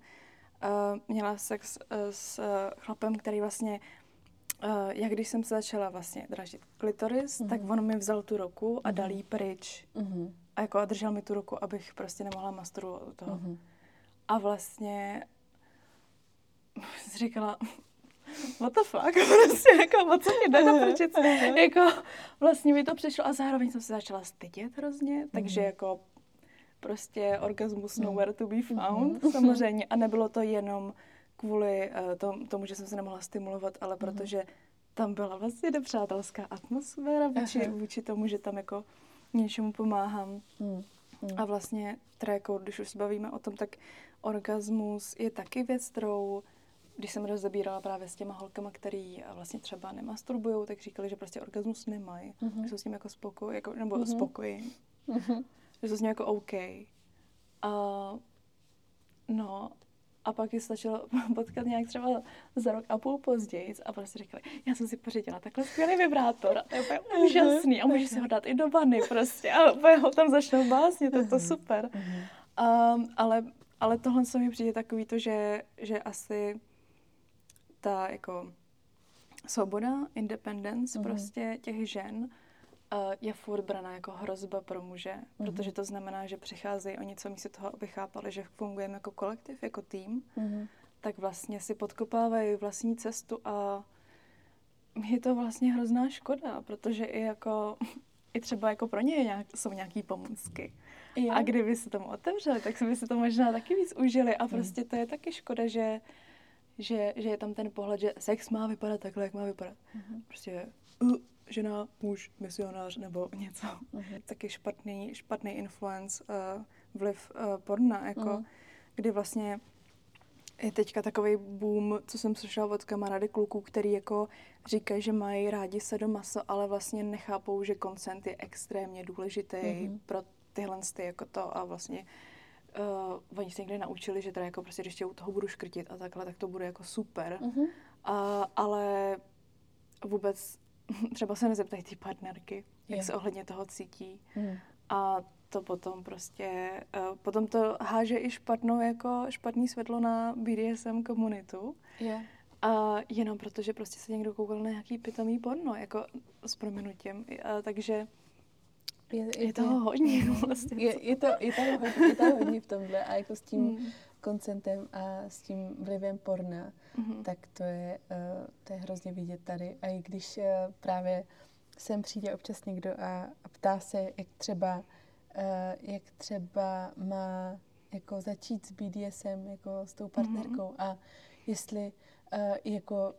měla sex uh, s uh, chlapem, který vlastně uh, jak když jsem se začala vlastně dražit klitoris, mm-hmm. tak on mi vzal tu ruku a dal jí mhm. pryč. Mm-hmm. A jako a držel mi tu ruku, abych prostě nemohla masturbovat toho. Mm-hmm. A vlastně si říkala, what the fuck, prostě jako, o co mě jde na jako, vlastně mi to přišlo a zároveň jsem se začala stydět hrozně, takže mm-hmm. jako prostě orgasmus mm. nowhere to be found, mm-hmm. samozřejmě. A nebylo to jenom kvůli uh, tom, tomu, že jsem se nemohla stimulovat, ale mm-hmm. protože tam byla vlastně nepřátelská atmosféra vůči, vůči tomu, že tam jako něčemu pomáhám. Mm. A vlastně tréko, když už se bavíme o tom, tak orgasmus je taky věc, kterou když jsem rozebírala právě s těma holkama, který vlastně třeba nemasturbují, tak říkali, že prostě orgasmus nemají. Mm-hmm. Že jsou s tím jako spokoj, jako, nebo mm-hmm. spokojení. Mm-hmm že to zní jako OK. A, no, a pak ji stačilo potkat nějak třeba za rok a půl později a prostě řekli, já jsem si pořídila takhle skvělý vibrátor a to je úplně úžasný a můžeš si ho dát i do vany prostě a úplně ho tam začnou básnit, to je to super. Um, ale, ale tohle se mi přijde takový to, že, že asi ta jako svoboda, independence mm-hmm. prostě těch žen je furt braná jako hrozba pro muže, mm-hmm. protože to znamená, že přicházejí o něco místo toho, aby chápali, že fungujeme jako kolektiv, jako tým, mm-hmm. tak vlastně si podkopávají vlastní cestu a je to vlastně hrozná škoda, protože i jako i třeba jako pro ně nějak, jsou nějaký pomůcky. Jo. A kdyby se tomu otevřeli, tak by si to možná taky víc užili a mhm. prostě to je taky škoda, že, že, že je tam ten pohled, že sex má vypadat takhle, jak má vypadat. Mm-hmm. Prostě uh, žena, muž, misionář nebo něco. Uh-huh. Taky špatný, špatný influence, uh, vliv uh, porna, jako, uh-huh. kdy vlastně je teďka takový boom, co jsem slyšela od kamarády kluků, který jako říkají, že mají rádi se do maso, ale vlastně nechápou, že koncent je extrémně důležitý uh-huh. pro tyhle ty jako to a vlastně uh, oni se někde naučili, že teda jako prostě, když tě u toho budu škrtit a takhle, tak to bude jako super. Uh-huh. Uh, ale vůbec třeba se nezeptají ty partnerky, jak je. se ohledně toho cítí. Mm. A to potom prostě, uh, potom to háže i špatnou, jako špatný světlo na BDSM komunitu. Je. A jenom proto, že prostě se někdo koukal na nějaký pitomý porno, jako s prominutím. Uh, takže je, je, je toho hodně. Vlastně. Je, je, to, je, toho hodně, je toho hodně v tomhle a jako s tím, mm koncentem a s tím vlivem porna, mm-hmm. tak to je, uh, to je hrozně vidět tady. A i když uh, právě sem přijde občas někdo a, a ptá se, jak třeba, uh, jak třeba má jako začít s BDSM, jako s tou partnerkou mm-hmm. a jestli uh, jako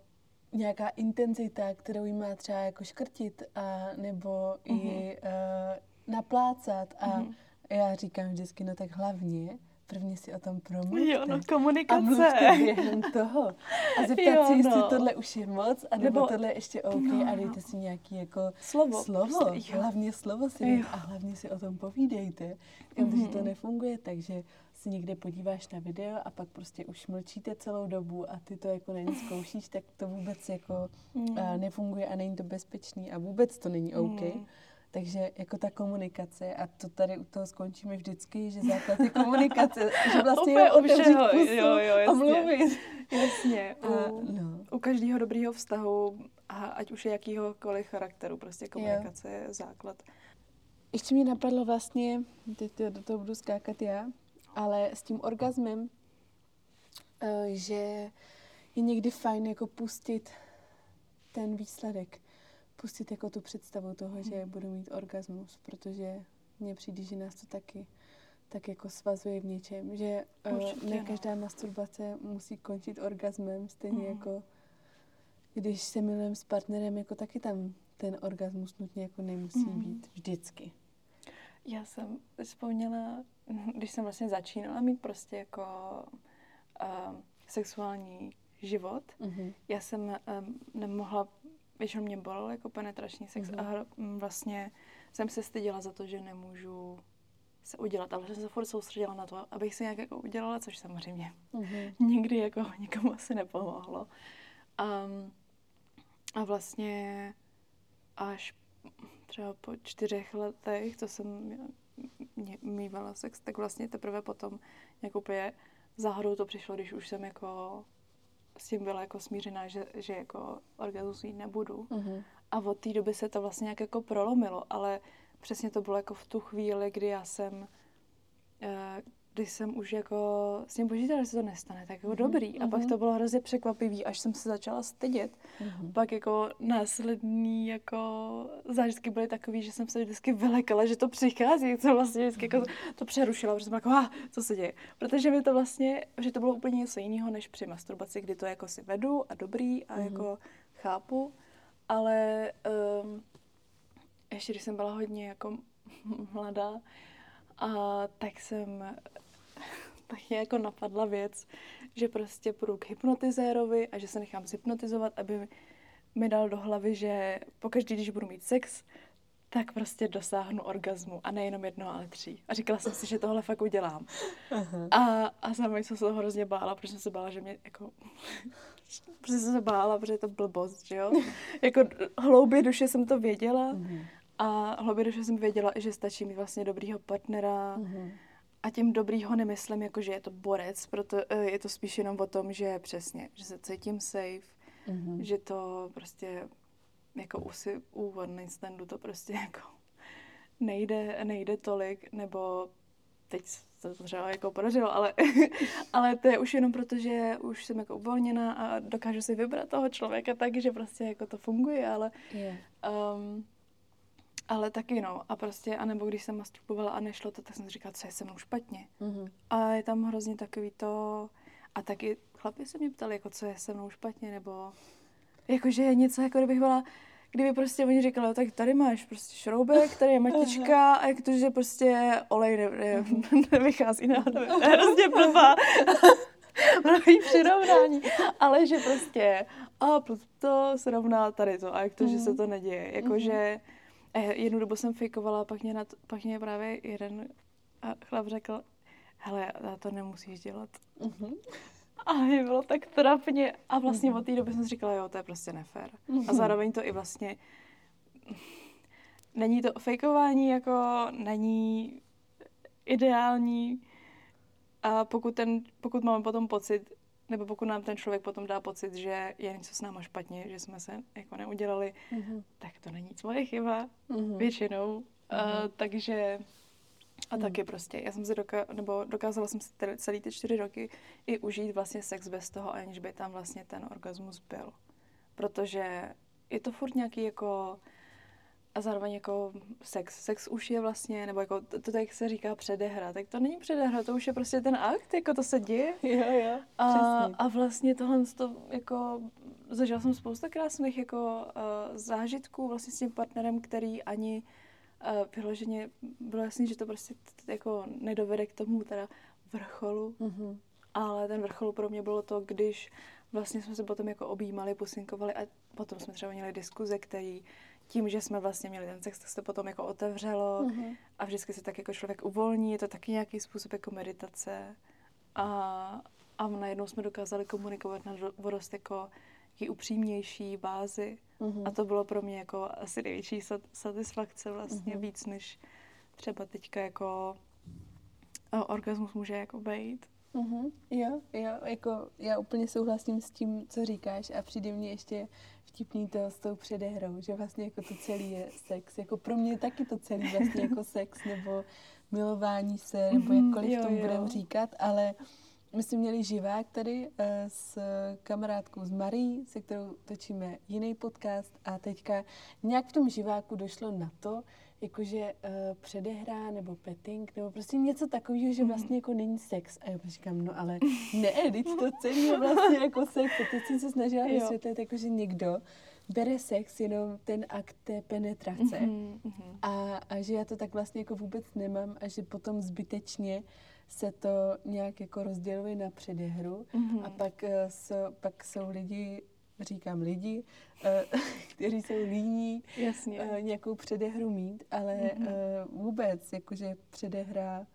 nějaká intenzita, kterou jí má třeba jako škrtit a nebo mm-hmm. i uh, naplácat a mm-hmm. já říkám vždycky, no tak hlavně prvně si o tom promluvte. Jo, no, komunikace. A mluvte během toho. A zeptat jo, si, jestli no. tohle už je moc, a nebo tohle je ještě OK no, a dejte si nějaký jako slovo. slovo. Prostě, hlavně slovo si dejte a hlavně si o tom povídejte. Protože mm-hmm. to nefunguje, takže si někde podíváš na video a pak prostě už mlčíte celou dobu a ty to jako není zkoušíš, tak to vůbec jako mm. uh, nefunguje a není to bezpečný a vůbec to není OK. Mm. Takže jako ta komunikace, a to tady u toho skončíme vždycky, že základ je komunikace, že vlastně je otevřít pusu jo, jo, jasně. a mluvit. Jasně. U, a, no. u každého dobrého vztahu, a ať už je jakýhokoliv charakteru, prostě komunikace jo. je základ. Ještě mi napadlo vlastně, teď do toho budu skákat já, ale s tím orgasmem, eh, že je někdy fajn jako pustit ten výsledek pustit jako tu představu toho, že hmm. budu mít orgasmus, protože mně přijde, že nás to taky tak jako svazuje v něčem, že uh, ne no. každá masturbace musí končit orgasmem, stejně mm. jako když se milujeme s partnerem, jako taky tam ten orgasmus nutně jako nemusí mm. být vždycky. Já jsem vzpomněla, když jsem vlastně začínala mít prostě jako uh, sexuální život, mm-hmm. já jsem um, nemohla, většinou mě bolel jako penetrační sex mm-hmm. a vlastně jsem se styděla za to, že nemůžu se udělat, ale jsem se furt soustředila na to, abych si nějak jako udělala, což samozřejmě mm-hmm. nikdy jako nikomu asi nepomohlo. Um, a vlastně až třeba po čtyřech letech, co jsem mývala sex, tak vlastně teprve potom nějak úplně záhodou to přišlo, když už jsem jako s tím byla jako smířená, že, že jako orgasmus jít nebudu. Mm-hmm. A od té doby se to vlastně nějak jako prolomilo, ale přesně to bylo jako v tu chvíli, kdy já jsem, eh, když jsem už jako s ním počítala, že se to nestane, tak jako mm-hmm. dobrý. A mm-hmm. pak to bylo hrozně překvapivý, až jsem se začala stydět. Mm-hmm. Pak jako následný jako zážitky byly takový, že jsem se vždycky vylekala, že to přichází, co vlastně vždycky jako to přerušila, protože jsem jako, ah, co se děje. Protože mi to vlastně, že to bylo úplně něco jiného, než při masturbaci, kdy to jako si vedu a dobrý a mm-hmm. jako chápu, ale um, ještě když jsem byla hodně jako mladá, a tak jsem tak mě jako napadla věc, že prostě půjdu k hypnotizérovi a že se nechám zhypnotizovat, aby mi dal do hlavy, že pokaždý, když budu mít sex, tak prostě dosáhnu orgazmu. A nejenom jedno, ale tří. A říkala jsem si, že tohle fakt udělám. Uh-huh. A, a sama jsem se toho hrozně bála, protože jsem se bála, že mě jako... protože jsem se bála, protože je to blbost, že jo? jako hloubě duše jsem to věděla. Uh-huh. A hloubě duše jsem věděla, že stačí mít vlastně dobrýho partnera. Uh-huh a tím dobrýho nemyslím jako, že je to borec, proto uh, je to spíš jenom o tom, že přesně, že se cítím safe, mm-hmm. že to prostě jako u, si, u one standu to prostě jako nejde, nejde tolik, nebo teď se to třeba jako podařilo, ale, ale to je už jenom proto, že už jsem jako uvolněná a dokážu si vybrat toho člověka tak, že prostě jako to funguje, ale yeah. um, ale taky no. A prostě, anebo když jsem masturbovala a nešlo to, tak jsem si říkala, co je se mnou špatně. Mm-hmm. A je tam hrozně takový to... A taky chlapi se mě ptali, jako co je se mnou špatně, nebo... Jakože je něco, jako kdybych byla... Kdyby prostě oni říkali, tak tady máš prostě šroubek, tady je matička a jak to, že prostě olej ne, ne, mhm. nevychází na hrozně blbá. Blbý přirovnání. Ale že prostě a plus to se rovná tady to a jak to, že se mhm. to neděje. Jakože mm a jednu dobu jsem fejkovala, pak mě, na to, pak mě právě jeden chlap řekl, hele, já to nemusíš dělat. Uh-huh. A mi bylo tak trapně. A vlastně uh-huh. od té doby jsem si říkala, jo, to je prostě nefér. A zároveň to i vlastně není to fejkování, jako není ideální. A pokud, ten, pokud mám potom pocit, nebo pokud nám ten člověk potom dá pocit, že je něco s náma špatně, že jsme se jako neudělali, mm-hmm. tak to není moje chyba mm-hmm. většinou. Mm-hmm. Uh, takže a mm. taky prostě, já jsem si doka- nebo dokázala jsem si celý ty čtyři roky i užít vlastně sex bez toho, aniž by tam vlastně ten orgasmus byl. Protože je to furt nějaký jako a zároveň jako sex. Sex už je vlastně, nebo jako to, to tak se říká předehra, tak to není předehra, to už je prostě ten akt, jako to se děje. Jo, jo, a, a vlastně tohle to jako, zažila jsem spousta krásných jako uh, zážitků vlastně s tím partnerem, který ani uh, vyloženě bylo jasný, že to prostě t- jako nedovede k tomu teda vrcholu, mm-hmm. ale ten vrchol pro mě bylo to, když vlastně jsme se potom jako objímali, pusinkovali a potom jsme třeba měli diskuze, který tím, že jsme vlastně měli ten sex, tak se to potom jako otevřelo mm-hmm. a vždycky se tak jako člověk uvolní, je to taky nějaký způsob jako meditace a, a najednou jsme dokázali komunikovat na dost jako jaký upřímnější bázi mm-hmm. a to bylo pro mě jako asi největší satisfakce vlastně mm-hmm. víc než třeba teďka jako orgasmus může jako být. Mm-hmm. Jo, jo, jako já úplně souhlasím s tím, co říkáš a přijde mně ještě vtipný to s tou předehrou, že vlastně jako to celý je sex. Jako pro mě taky to celý vlastně jako sex nebo milování se, nebo mhm, jakkoliv mm, tomu budeme říkat, ale my jsme měli živák tady uh, s kamarádkou z Marí, se kterou točíme jiný podcast a teďka nějak v tom živáku došlo na to, jakože uh, předehrá nebo petting, nebo prostě něco takového, že vlastně jako není sex. A já říkám, no ale ne, teď to celý je vlastně jako sex. A teď jsem se snažila vysvětlit, jakože někdo bere sex jenom ten akt té penetrace. Mm-hmm. A, a že já to tak vlastně jako vůbec nemám a že potom zbytečně se to nějak jako rozděluje na předehru mm-hmm. a pak, uh, so, pak jsou lidi, říkám lidi, uh, kteří jsou líní Jasně. Uh, nějakou předehru mít, ale mm-hmm. vůbec, jakože předehra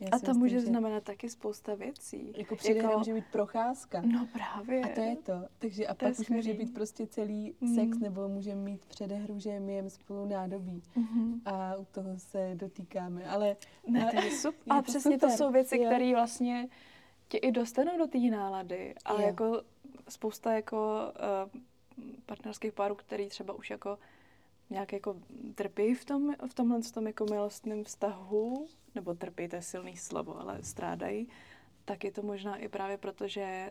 já a to může myslím, znamenat taky spousta věcí. Jako přijde jako... může být procházka. No právě. A to je to. Takže a to pak už může být prostě celý mm. sex, nebo můžeme mít předehru, že my spolu nádobí. Mm-hmm. A u toho se dotýkáme. Ale ne, to je super. A přesně super. to jsou věci, které vlastně tě i dostanou do té nálady. Ale jo. jako spousta jako uh, partnerských párů, který třeba už jako nějak jako trpí v, tom, v tomhle tom jako milostném vztahu, nebo trpí, to je silný slovo, ale strádají, tak je to možná i právě proto, že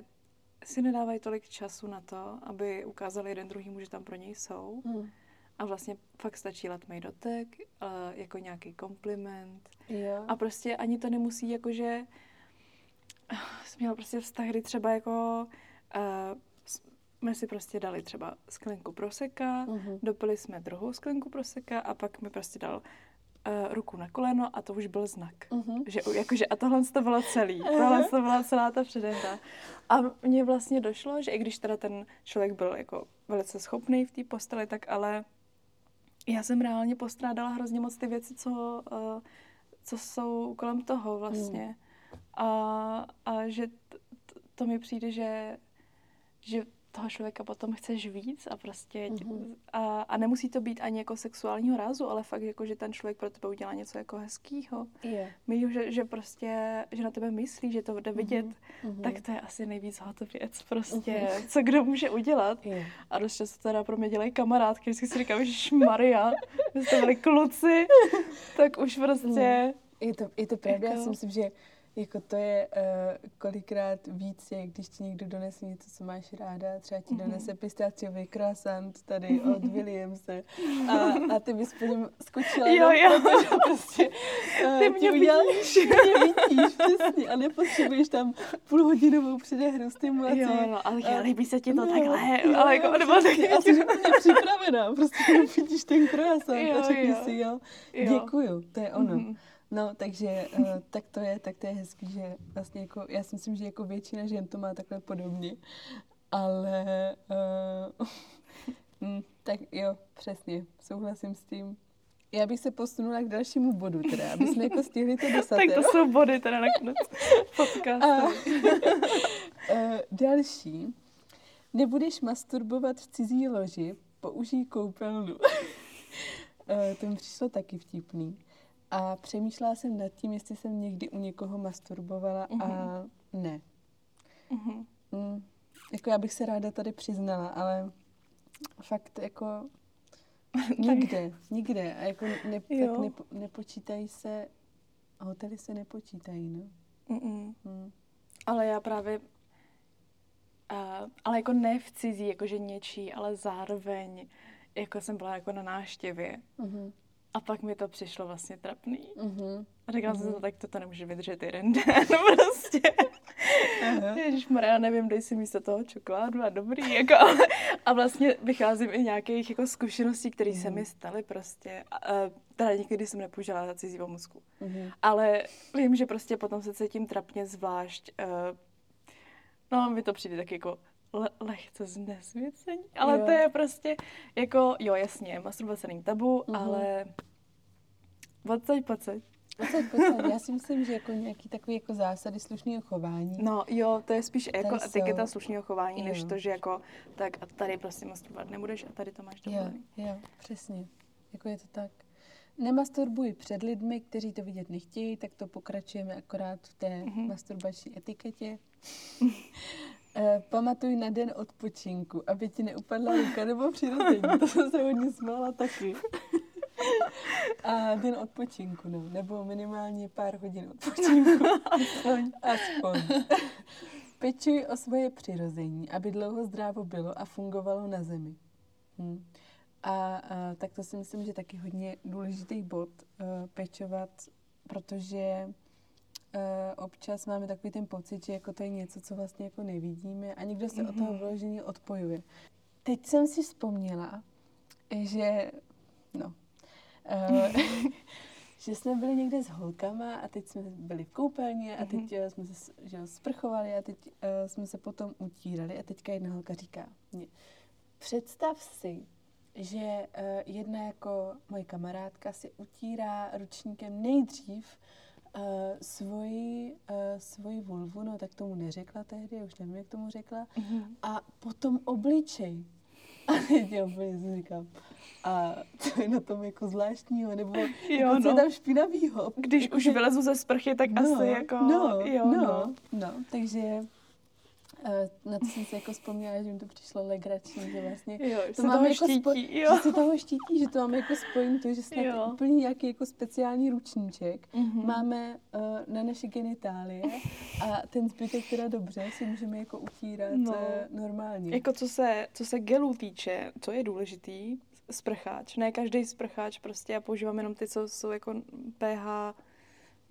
si nedávají tolik času na to, aby ukázali jeden druhýmu, že tam pro něj jsou. Hmm. A vlastně fakt stačí letmej dotek, uh, jako nějaký kompliment. Jo. A prostě ani to nemusí jakože... Uh, jsem měla prostě vztah, kdy třeba jako... Uh, jsme si prostě dali třeba sklenku proseka, uh-huh. dopili jsme druhou sklenku proseka a pak mi prostě dal uh, ruku na koleno a to už byl znak. Uh-huh. Že, jakože, a tohle to bylo celý. Uh-huh. Tohle to byla celá ta předehra. A mně vlastně došlo, že i když teda ten člověk byl jako velice schopný v té posteli, tak ale já jsem reálně postrádala hrozně moc ty věci, co, uh, co jsou kolem toho vlastně. Uh-huh. A, a že t, to mi přijde, že, že toho člověka potom chceš víc a prostě mm-hmm. a, a nemusí to být ani jako sexuálního rázu, ale fakt jako, že ten člověk pro tebe udělá něco jako hezkýho. Yeah. My, že, že prostě, že na tebe myslí, že to jde vidět, mm-hmm. tak to je asi nejvíc hot věc prostě, mm-hmm. co kdo může udělat. Yeah. A dost často teda pro mě dělají kamarádky, vždycky si říkám, že Maria, vy jste byli kluci, tak už prostě... Mm. Je to, je to pravda, jako... já si myslím, že jako to je uh, kolikrát víc, jak když ti někdo donese něco, co máš ráda, třeba ti donese mm-hmm. pistaciový croissant tady od Williamse a, a ty bys po něm skočila. Jo, jo. Protože prostě uh, ty mě udělal, vidíš. mě vidíš, přesně, a nepotřebuješ tam půlhodinovou předehru stimulaci. Jo, no, ale uh, líbí se ti to no, takhle, jo, ale jako, nebo taky. A jsi úplně připravená, prostě vidíš ten croissant jo, a řekni jo. si, jo, jo, děkuju, to je ono. Mm-hmm. No, takže uh, tak to je, tak to je hezký, že vlastně jako, já si myslím, že jako většina žen to má takhle podobně, ale uh, mm, tak jo, přesně, souhlasím s tím. Já bych se posunula k dalšímu bodu, teda, aby jsme jako stihli to desatero. tak to jsou body teda nakonec podcastu. uh, další. Nebudeš masturbovat v cizí loži, použij koupelnu. uh, to mi přišlo taky vtipný. A přemýšlela jsem nad tím, jestli jsem někdy u někoho masturbovala uh-huh. a mhm. ne. Uh-huh. Mm, jako já bych se ráda tady přiznala, ale fakt jako nikde, nikde. A jako ne, tak nepo, nepočítají se, hotely se nepočítají, no. Uh-uh. Mm. Ale já právě, uh, ale jako ne v cizí, jakože něčí, ale zároveň, jako jsem byla jako na náštěvě. Uh-huh. A pak mi to přišlo vlastně trapný. Uh-huh. A říkala uh-huh. jsem si, tak to, to nemůže vydržet jeden den prostě. Uh-huh. Ježíš Maria, nevím, dej si místo toho čokoládu a dobrý. Jako, ale, a vlastně vycházím i nějakých jako zkušeností, které uh-huh. se mi staly prostě. A, teda někdy jsem nepoužila za cizí pomůcku. Uh-huh. Ale vím, že prostě potom se cítím trapně zvlášť. Uh, no, mi to přijde tak jako le- lehce znesvěcení. Ale jo. to je prostě jako, jo, jasně, masturbace není tabu, uh-huh. ale Pocať, pocať. Pocať, pocať. Já si myslím, že jako nějaký takový jako zásady slušného chování. No jo, to je spíš jako etiketa slušného chování, jo. než to, že jako tak a tady prostě masturbovat nebudeš a tady to máš dovolený. Jo, jo, přesně. Jako je to tak. Nemasturbuj před lidmi, kteří to vidět nechtějí, tak to pokračujeme akorát v té mm-hmm. masturbační etiketě. Eh, pamatuj na den odpočinku, aby ti neupadla ruka nebo přirození. To jsem se hodně smála taky. A den odpočinku, no. Nebo minimálně pár hodin odpočinku. Aspoň. Aspoň. Pečuj o svoje přirození, aby dlouho zdrávo bylo a fungovalo na zemi. Hm. A, a tak to si myslím, že taky hodně důležitý bod uh, pečovat, protože občas máme takový ten pocit, že jako to je něco, co vlastně jako nevidíme a někdo se mm-hmm. od toho mhm. vyložení odpojuje. Teď jsem si vzpomněla, že no, uh, že jsme byli někde s holkama a teď jsme byli v koupelně a teď mm-hmm. jsme se že, sprchovali a teď uh, jsme se potom utírali a teďka jedna holka říká mě, představ si, že uh, jedna jako moje kamarádka si utírá ručníkem nejdřív uh, svoji, uh, svoji vulvu, no tak tomu neřekla tehdy, už nevím, jak tomu řekla, mm-hmm. a potom obličej. A teď já úplně říkám, a co je na tom jako zvláštního, nebo jo, jako, no. co je tam špinavýho. Když jako, už že... vylezu ze sprchy, tak no, asi jako, no, jo, no. no. no takže na to jsem si jako vzpomněla, že mi to přišlo legrační, že vlastně jo, to máme jako štítí, spoj- jo. že se toho štítí, že to máme jako spojení to, že snad úplně nějaký jako speciální ručníček mm-hmm. máme uh, na naše genitálie a ten zbytek teda dobře si můžeme jako utírat no. uh, normálně. Jako co se, co se gelů týče, co je důležitý, sprcháč. Ne každý sprcháč prostě, já používám jenom ty, co jsou jako pH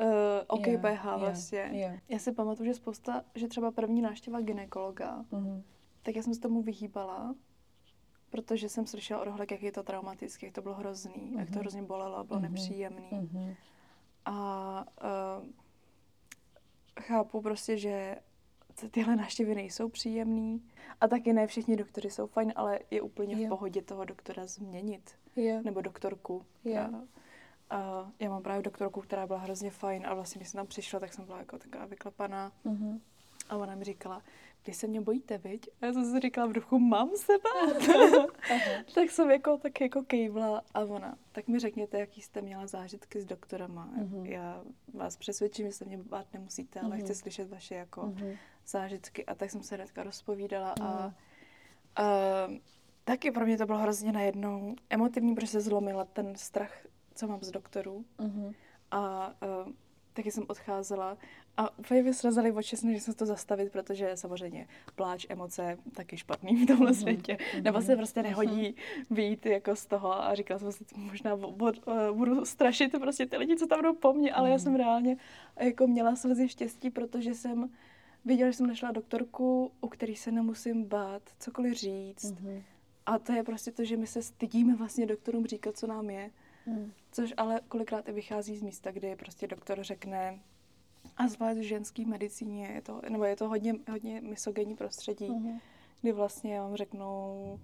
Uh, OK, yeah, pH vlastně. Yeah, yeah. Já si pamatuju, že spousta, že třeba první návštěva ginekologa, mm-hmm. tak já jsem se tomu vyhýbala, protože jsem slyšela od holek, jak je to traumatické, jak to bylo hrozný, mm-hmm. jak to mhm. hrozně bolelo, bylo mm-hmm. nepříjemný. Mm-hmm. A uh, chápu prostě, že tyhle návštěvy nejsou příjemný. A taky ne všichni doktory jsou fajn, ale je úplně v pohodě toho doktora změnit. Yeah. Nebo doktorku. Yeah. A, a já mám právě doktorku, která byla hrozně fajn a vlastně, když jsem tam přišla, tak jsem byla jako taková vyklepaná. Mm-hmm. A ona mi říkala, vy se mě bojíte, viď? A já jsem si říkala v duchu, mám se bát. tak jsem jako, tak jako kejvla a ona, tak mi řekněte, jaký jste měla zážitky s doktorama. Mm-hmm. Já vás přesvědčím, že se mě bát nemusíte, ale mm-hmm. chci slyšet vaše jako mm-hmm. zážitky. A tak jsem se hnedka rozpovídala mm-hmm. a, a taky pro mě to bylo hrozně najednou emotivní, protože se zlomila ten strach, co mám z doktorů. Mm-hmm. A uh, taky jsem odcházela a úplně vysrazali oči, snažili jsem to zastavit, protože samozřejmě pláč, emoce taky špatný v tomhle mm-hmm. světě. Mm-hmm. Nebo se prostě nehodí být jako z toho a říkala jsem si, možná bod, uh, budu strašit prostě ty lidi, co tam jdou po mně, ale mm-hmm. já jsem reálně jako měla slzy štěstí, protože jsem viděla, že jsem našla doktorku, u který se nemusím bát cokoliv říct. Mm-hmm. A to je prostě to, že my se stydíme vlastně doktorům říkat, co nám je. Mm. Což ale kolikrát i vychází z místa, kdy prostě doktor řekne, a zvlášť v ženské medicíně je to, nebo je to hodně, hodně misogenní prostředí, mm-hmm. kdy vlastně vám řeknou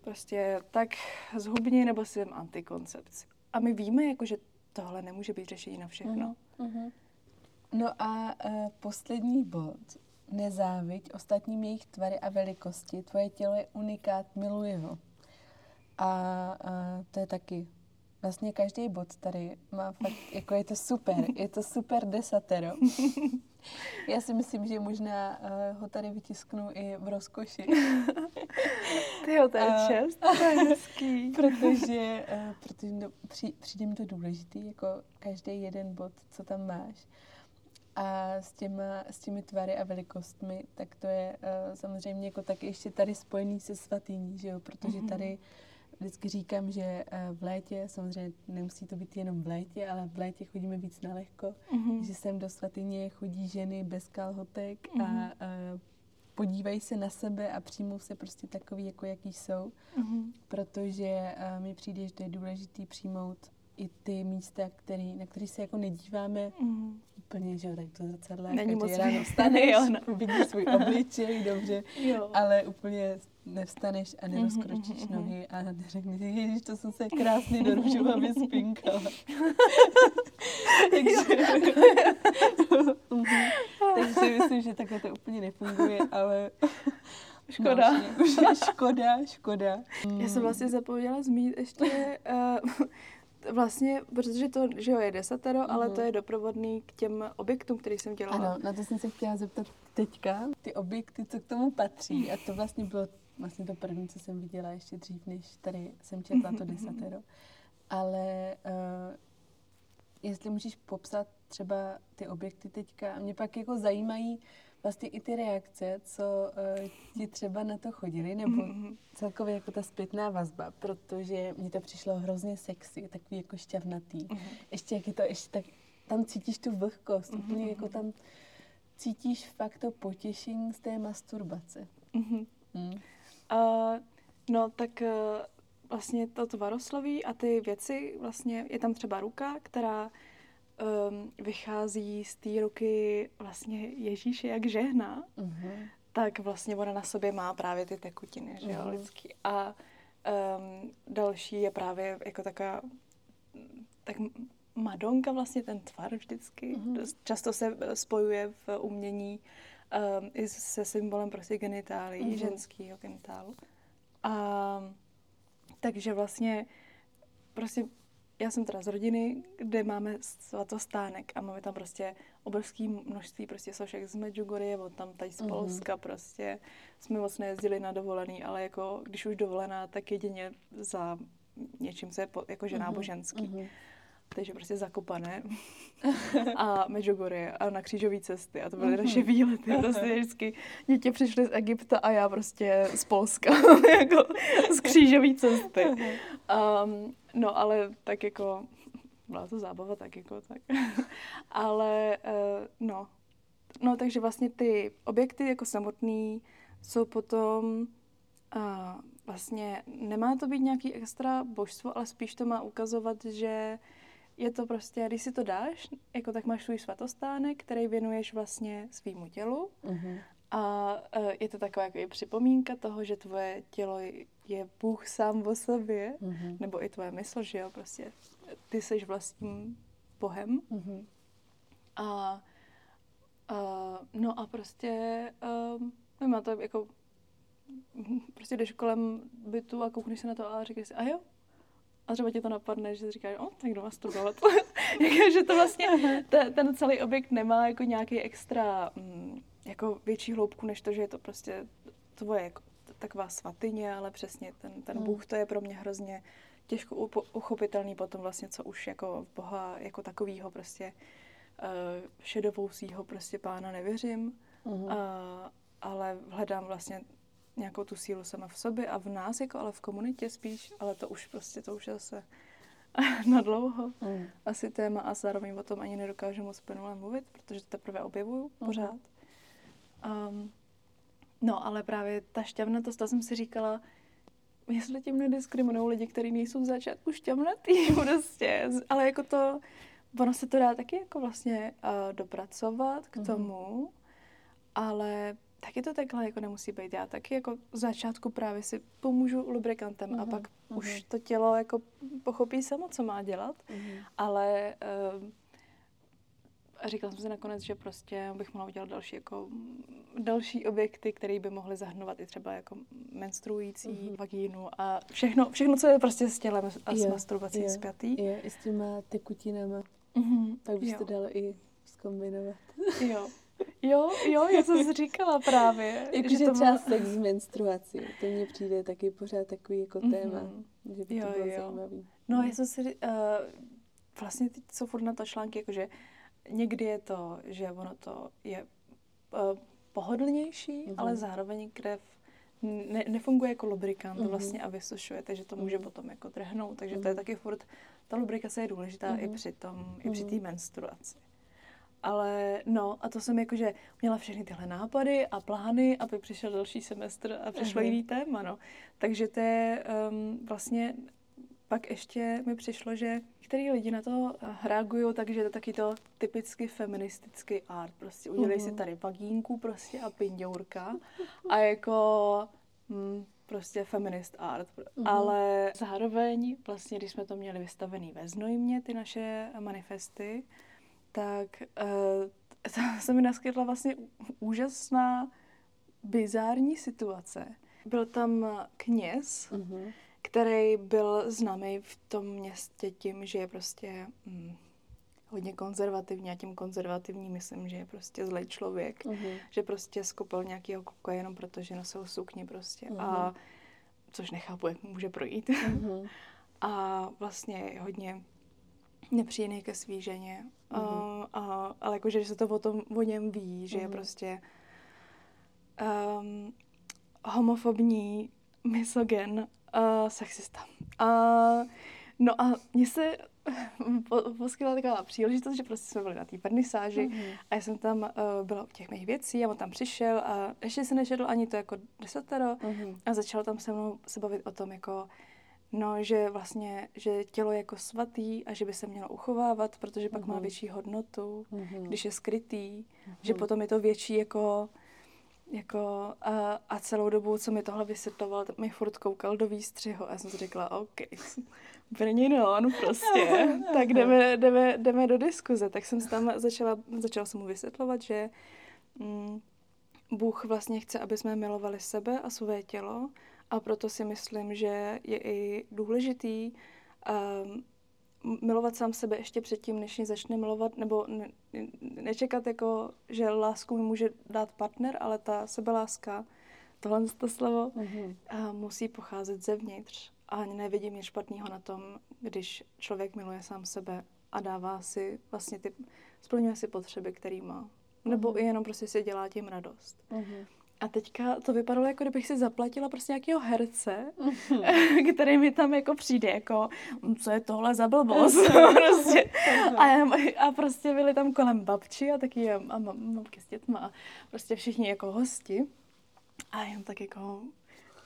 prostě tak zhubni nebo si vem antikoncepci. A my víme, jako, že tohle nemůže být řešení na všechno. Mm-hmm. No a uh, poslední bod. Nezáviď ostatním jejich tvary a velikosti. Tvoje tělo je unikát, miluji ho. A uh, to je taky Vlastně každý bod tady má fakt, jako je to super, je to super desatero. Já si myslím, že možná uh, ho tady vytisknu i v rozkoši. Ty jo, to je uh, čest, to je hezký. protože uh, protože no, při, přijde mi to důležitý, jako každý jeden bod, co tam máš. A s, těma, s těmi tvary a velikostmi, tak to je uh, samozřejmě jako tak ještě tady spojený se svatýní, že jo? Protože mhm. tady vždycky říkám, že eh, v létě, samozřejmě nemusí to být jenom v létě, ale v létě chodíme víc na lehko, mm-hmm. že sem do svatyně chodí ženy bez kalhotek mm-hmm. a, mhm. a podívají se na sebe a přijmou se prostě takový, jako jaký jsou, mm-hmm. protože a, eh, mi přijde, že to je důležité přijmout i ty místa, který, na které se jako nedíváme mm. úplně, že jo, tak to zrcadlo, Není moc ráno vstaneš, jo, no. vidíš svůj obličej, dobře, jo. ale úplně nevstaneš a nerozkročíš mm-hmm, nohy a neřekneš, ježiš, to jsem se krásně do růžova vyspinkala. takže, takže myslím, že takhle to úplně nefunguje, ale Škoda. No, škoda, škoda. Já jsem vlastně zapomněla zmínit ještě uh, Vlastně, protože to, že jo, je desatero, mm-hmm. ale to je doprovodný k těm objektům, který jsem dělala. Ano, na to jsem se chtěla zeptat teďka. Ty objekty, co k tomu patří. A to vlastně bylo vlastně to první, co jsem viděla ještě dřív, než tady jsem četla to desatero. Ale uh, jestli můžeš popsat třeba ty objekty teďka, mě pak jako zajímají, vlastně i ty reakce, co uh, ti třeba na to chodili, nebo mm-hmm. celkově jako ta zpětná vazba, protože mi to přišlo hrozně sexy, takový jako šťavnatý. Mm-hmm. Ještě jak je to, ještě tak, tam cítíš tu vlhkost, mm-hmm. úplně jako tam cítíš fakt to potěšení z té masturbace. Mm-hmm. Mm. Uh, no tak uh, vlastně to tvarosloví a ty věci, vlastně je tam třeba ruka, která um, vychází z té ruky vlastně Ježíše jak žehná, uh-huh. tak vlastně ona na sobě má právě ty tekutiny, že jo, uh-huh. lidský. A um, další je právě jako taková tak Madonka vlastně ten tvar vždycky. Uh-huh. Často se spojuje v umění um, i se symbolem prostě genitálí, uh-huh. ženského genitálu. A takže vlastně prostě já jsem teda z rodiny, kde máme svatostánek a máme tam prostě obrovské množství prostě sošek z Medjugorje, od tam tady z mhm. Polska mm-hmm. prostě. Jsme moc nejezdili na dovolený, ale jako když už dovolená, tak jedině za něčím, co je po, jako že náboženský. Mm-hmm takže prostě zakopané a Medjugorje a na křížové cesty a to byly mm-hmm. naše výlety, prostě vždycky děti přišly z Egypta a já prostě z Polska, jako z křížové cesty. Um, no ale tak jako, byla to zábava tak jako tak. ale uh, no, no takže vlastně ty objekty jako samotný jsou potom uh, vlastně nemá to být nějaký extra božstvo, ale spíš to má ukazovat, že je to prostě, když si to dáš, jako tak máš svůj svatostánek, který věnuješ vlastně svýmu tělu uh-huh. a uh, je to taková jako připomínka toho, že tvoje tělo je Bůh sám o sobě, uh-huh. nebo i tvoje mysl, že jo, prostě ty jsi vlastním Bohem. Uh-huh. A uh, no a prostě uh, má to jako prostě jdeš kolem bytu a koukneš se na to a říkáš si, a jo, a třeba ti to napadne, že říkáš, o, tak jdu masturbovat. že to vlastně, ten, ten celý objekt nemá jako nějaký extra, mm, jako větší hloubku, než to, že je to prostě tvoje jako taková svatyně, ale přesně ten, ten hmm. Bůh, to je pro mě hrozně těžko uchopitelný potom vlastně, co už jako v Boha jako takovýho prostě uh, šedovousího prostě pána nevěřím, hmm. uh, ale hledám vlastně nějakou tu sílu sama v sobě a v nás, jako ale v komunitě spíš, ale to už prostě, to už je zase na dlouho mm. asi téma a zároveň o tom ani nedokážu moc plynule mluvit, protože to teprve objevuju mm. pořád. Um, no, ale právě ta šťavnatost, to jsem si říkala, jestli tím nediskriminují lidi, kteří nejsou v začátku šťavnatý, prostě. Ale jako to, ono se to dá taky jako vlastně uh, dopracovat k mm. tomu, ale taky to takhle jako nemusí být. Já taky jako v začátku právě si pomůžu lubrikantem uh-huh, a mhm, pak uh-huh. už to tělo jako pochopí samo, co má dělat, uh-huh. ale uh, říkala jsem si nakonec, že prostě bych mohla udělat další jako další objekty, které by mohly zahrnovat i třeba jako menstruující uh-huh. vagínu a všechno, všechno, co je prostě s tělem a s masturbací je, spjatý. Je, i s těma tekutinama. Uh-huh. Tak byste dalo i zkombinovat. Jo. Jo, jo, já jsem si říkala právě. Jakože že to třeba má... sex z menstruací, to mně přijde taky pořád takový jako mhm. téma, mm-hmm. že by jo, to bylo jo. zajímavý. No, já jsem si, uh, vlastně teď jsou furt na to články, jakože někdy je to, že ono to je uh, pohodlnější, mm-hmm. ale zároveň krev ne, nefunguje jako lubrikant mm-hmm. vlastně a vysušuje, takže to může mm-hmm. potom jako trhnout, takže mm-hmm. to je mhm. taky furt, ta lubrikace je důležitá mm-hmm. i při tom, mm-hmm. i při té menstruaci. Ale no, a to jsem jakože měla všechny tyhle nápady a plány, aby přišel další semestr a přišlo uh-huh. jiný téma, no. Takže to je um, vlastně, pak ještě mi přišlo, že některý lidi na to reagují takže to je taky to typicky feministický art. Prostě udělej uh-huh. si tady vagínku prostě a pindourka a jako hm, prostě feminist art. Uh-huh. Ale zároveň vlastně, když jsme to měli vystavený ve Znojmě, ty naše manifesty, tak uh, se mi naskytla vlastně úžasná, bizární situace. Byl tam kněz, uh-huh. který byl známý v tom městě tím, že je prostě hm, hodně konzervativní a tím konzervativní myslím, že je prostě zlej člověk, uh-huh. že prostě skopal nějakýho kluka jenom proto, že nosil sukni prostě uh-huh. a což nechápu, jak může projít. Uh-huh. a vlastně hodně nepříjemný ke svý ženě. Mm-hmm. Uh, a, ale jakože se to o, tom, o něm ví, že mm-hmm. je prostě um, homofobní, misogen, uh, sexista. Uh, no a mně se po, poskytla taková příležitost, že prostě jsme byli na té vernisáži mm-hmm. a já jsem tam uh, byla u těch mých věcí a on tam přišel a ještě se nečetl ani to jako desatero mm-hmm. a začal tam se mnou se bavit o tom jako No, že vlastně, že tělo je jako svatý a že by se mělo uchovávat, protože pak mm-hmm. má mhm. větší hodnotu, mm-hmm. když je skrytý, mm-hmm. že potom je to větší jako, jako a, a celou dobu, co mi tohle vysvětloval, mi furt koukal do výstřihu a já jsem si řekla, OK, Brně on prostě, tak jdeme, jdeme, jdeme do diskuze. Tak jsem tam začala, začala jsem mu vysvětlovat, že mm, Bůh vlastně chce, aby jsme milovali sebe a své tělo a proto si myslím, že je i důležitý um, milovat sám sebe ještě předtím, než ji začne milovat, nebo ne, nečekat jako, že lásku mi může dát partner, ale ta sebeláska, tohle to slovo, mm-hmm. uh, musí pocházet zevnitř. A nevidím nic špatného na tom, když člověk miluje sám sebe a dává si vlastně ty, splňuje si potřeby, který má. Nebo mm-hmm. i jenom prostě si dělá tím radost. Mm-hmm. A teďka to vypadalo, jako kdybych si zaplatila prostě nějakého herce, mm-hmm. který mi tam jako přijde, jako, hm, co je tohle za blbost, prostě. A, a prostě byli tam kolem babči a taky a mamky s dětma a prostě všichni jako hosti. A jen tak jako,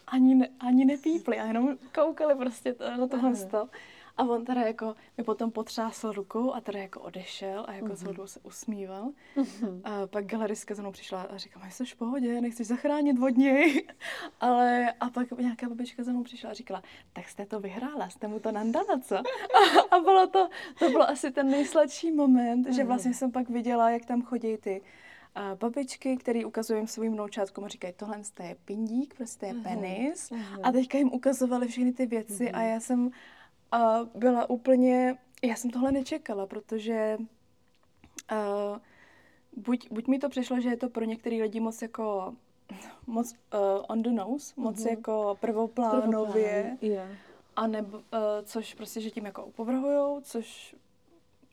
ani, ne, ani nepípli a jenom koukali prostě na tohle stol. A on teda jako mi potom potřásl rukou a teda jako odešel a jako mm-hmm. celou se usmíval. Mm-hmm. A pak galeristka za mnou přišla a říkala, jsi v pohodě, nechceš zachránit od něj. Ale a pak nějaká babička za mnou přišla a říkala, tak jste to vyhrála, jste mu to nandala, co? A, a bylo to, to bylo asi ten nejsladší moment, mm-hmm. že vlastně jsem pak viděla, jak tam chodí ty a babičky, který ukazují svým vnoučátkům a říkají, tohle je pindík, prostě je penis. Uh-huh. A teďka jim ukazovali všechny ty věci uh-huh. a já jsem a byla úplně, já jsem tohle nečekala, protože uh, buď, buď mi to přišlo, že je to pro některé lidi moc jako moc uh, on the nose, moc uh-huh. jako prvoplánově, Prvoplán, yeah. a nebo, uh, což prostě, že tím jako upovrhujou, což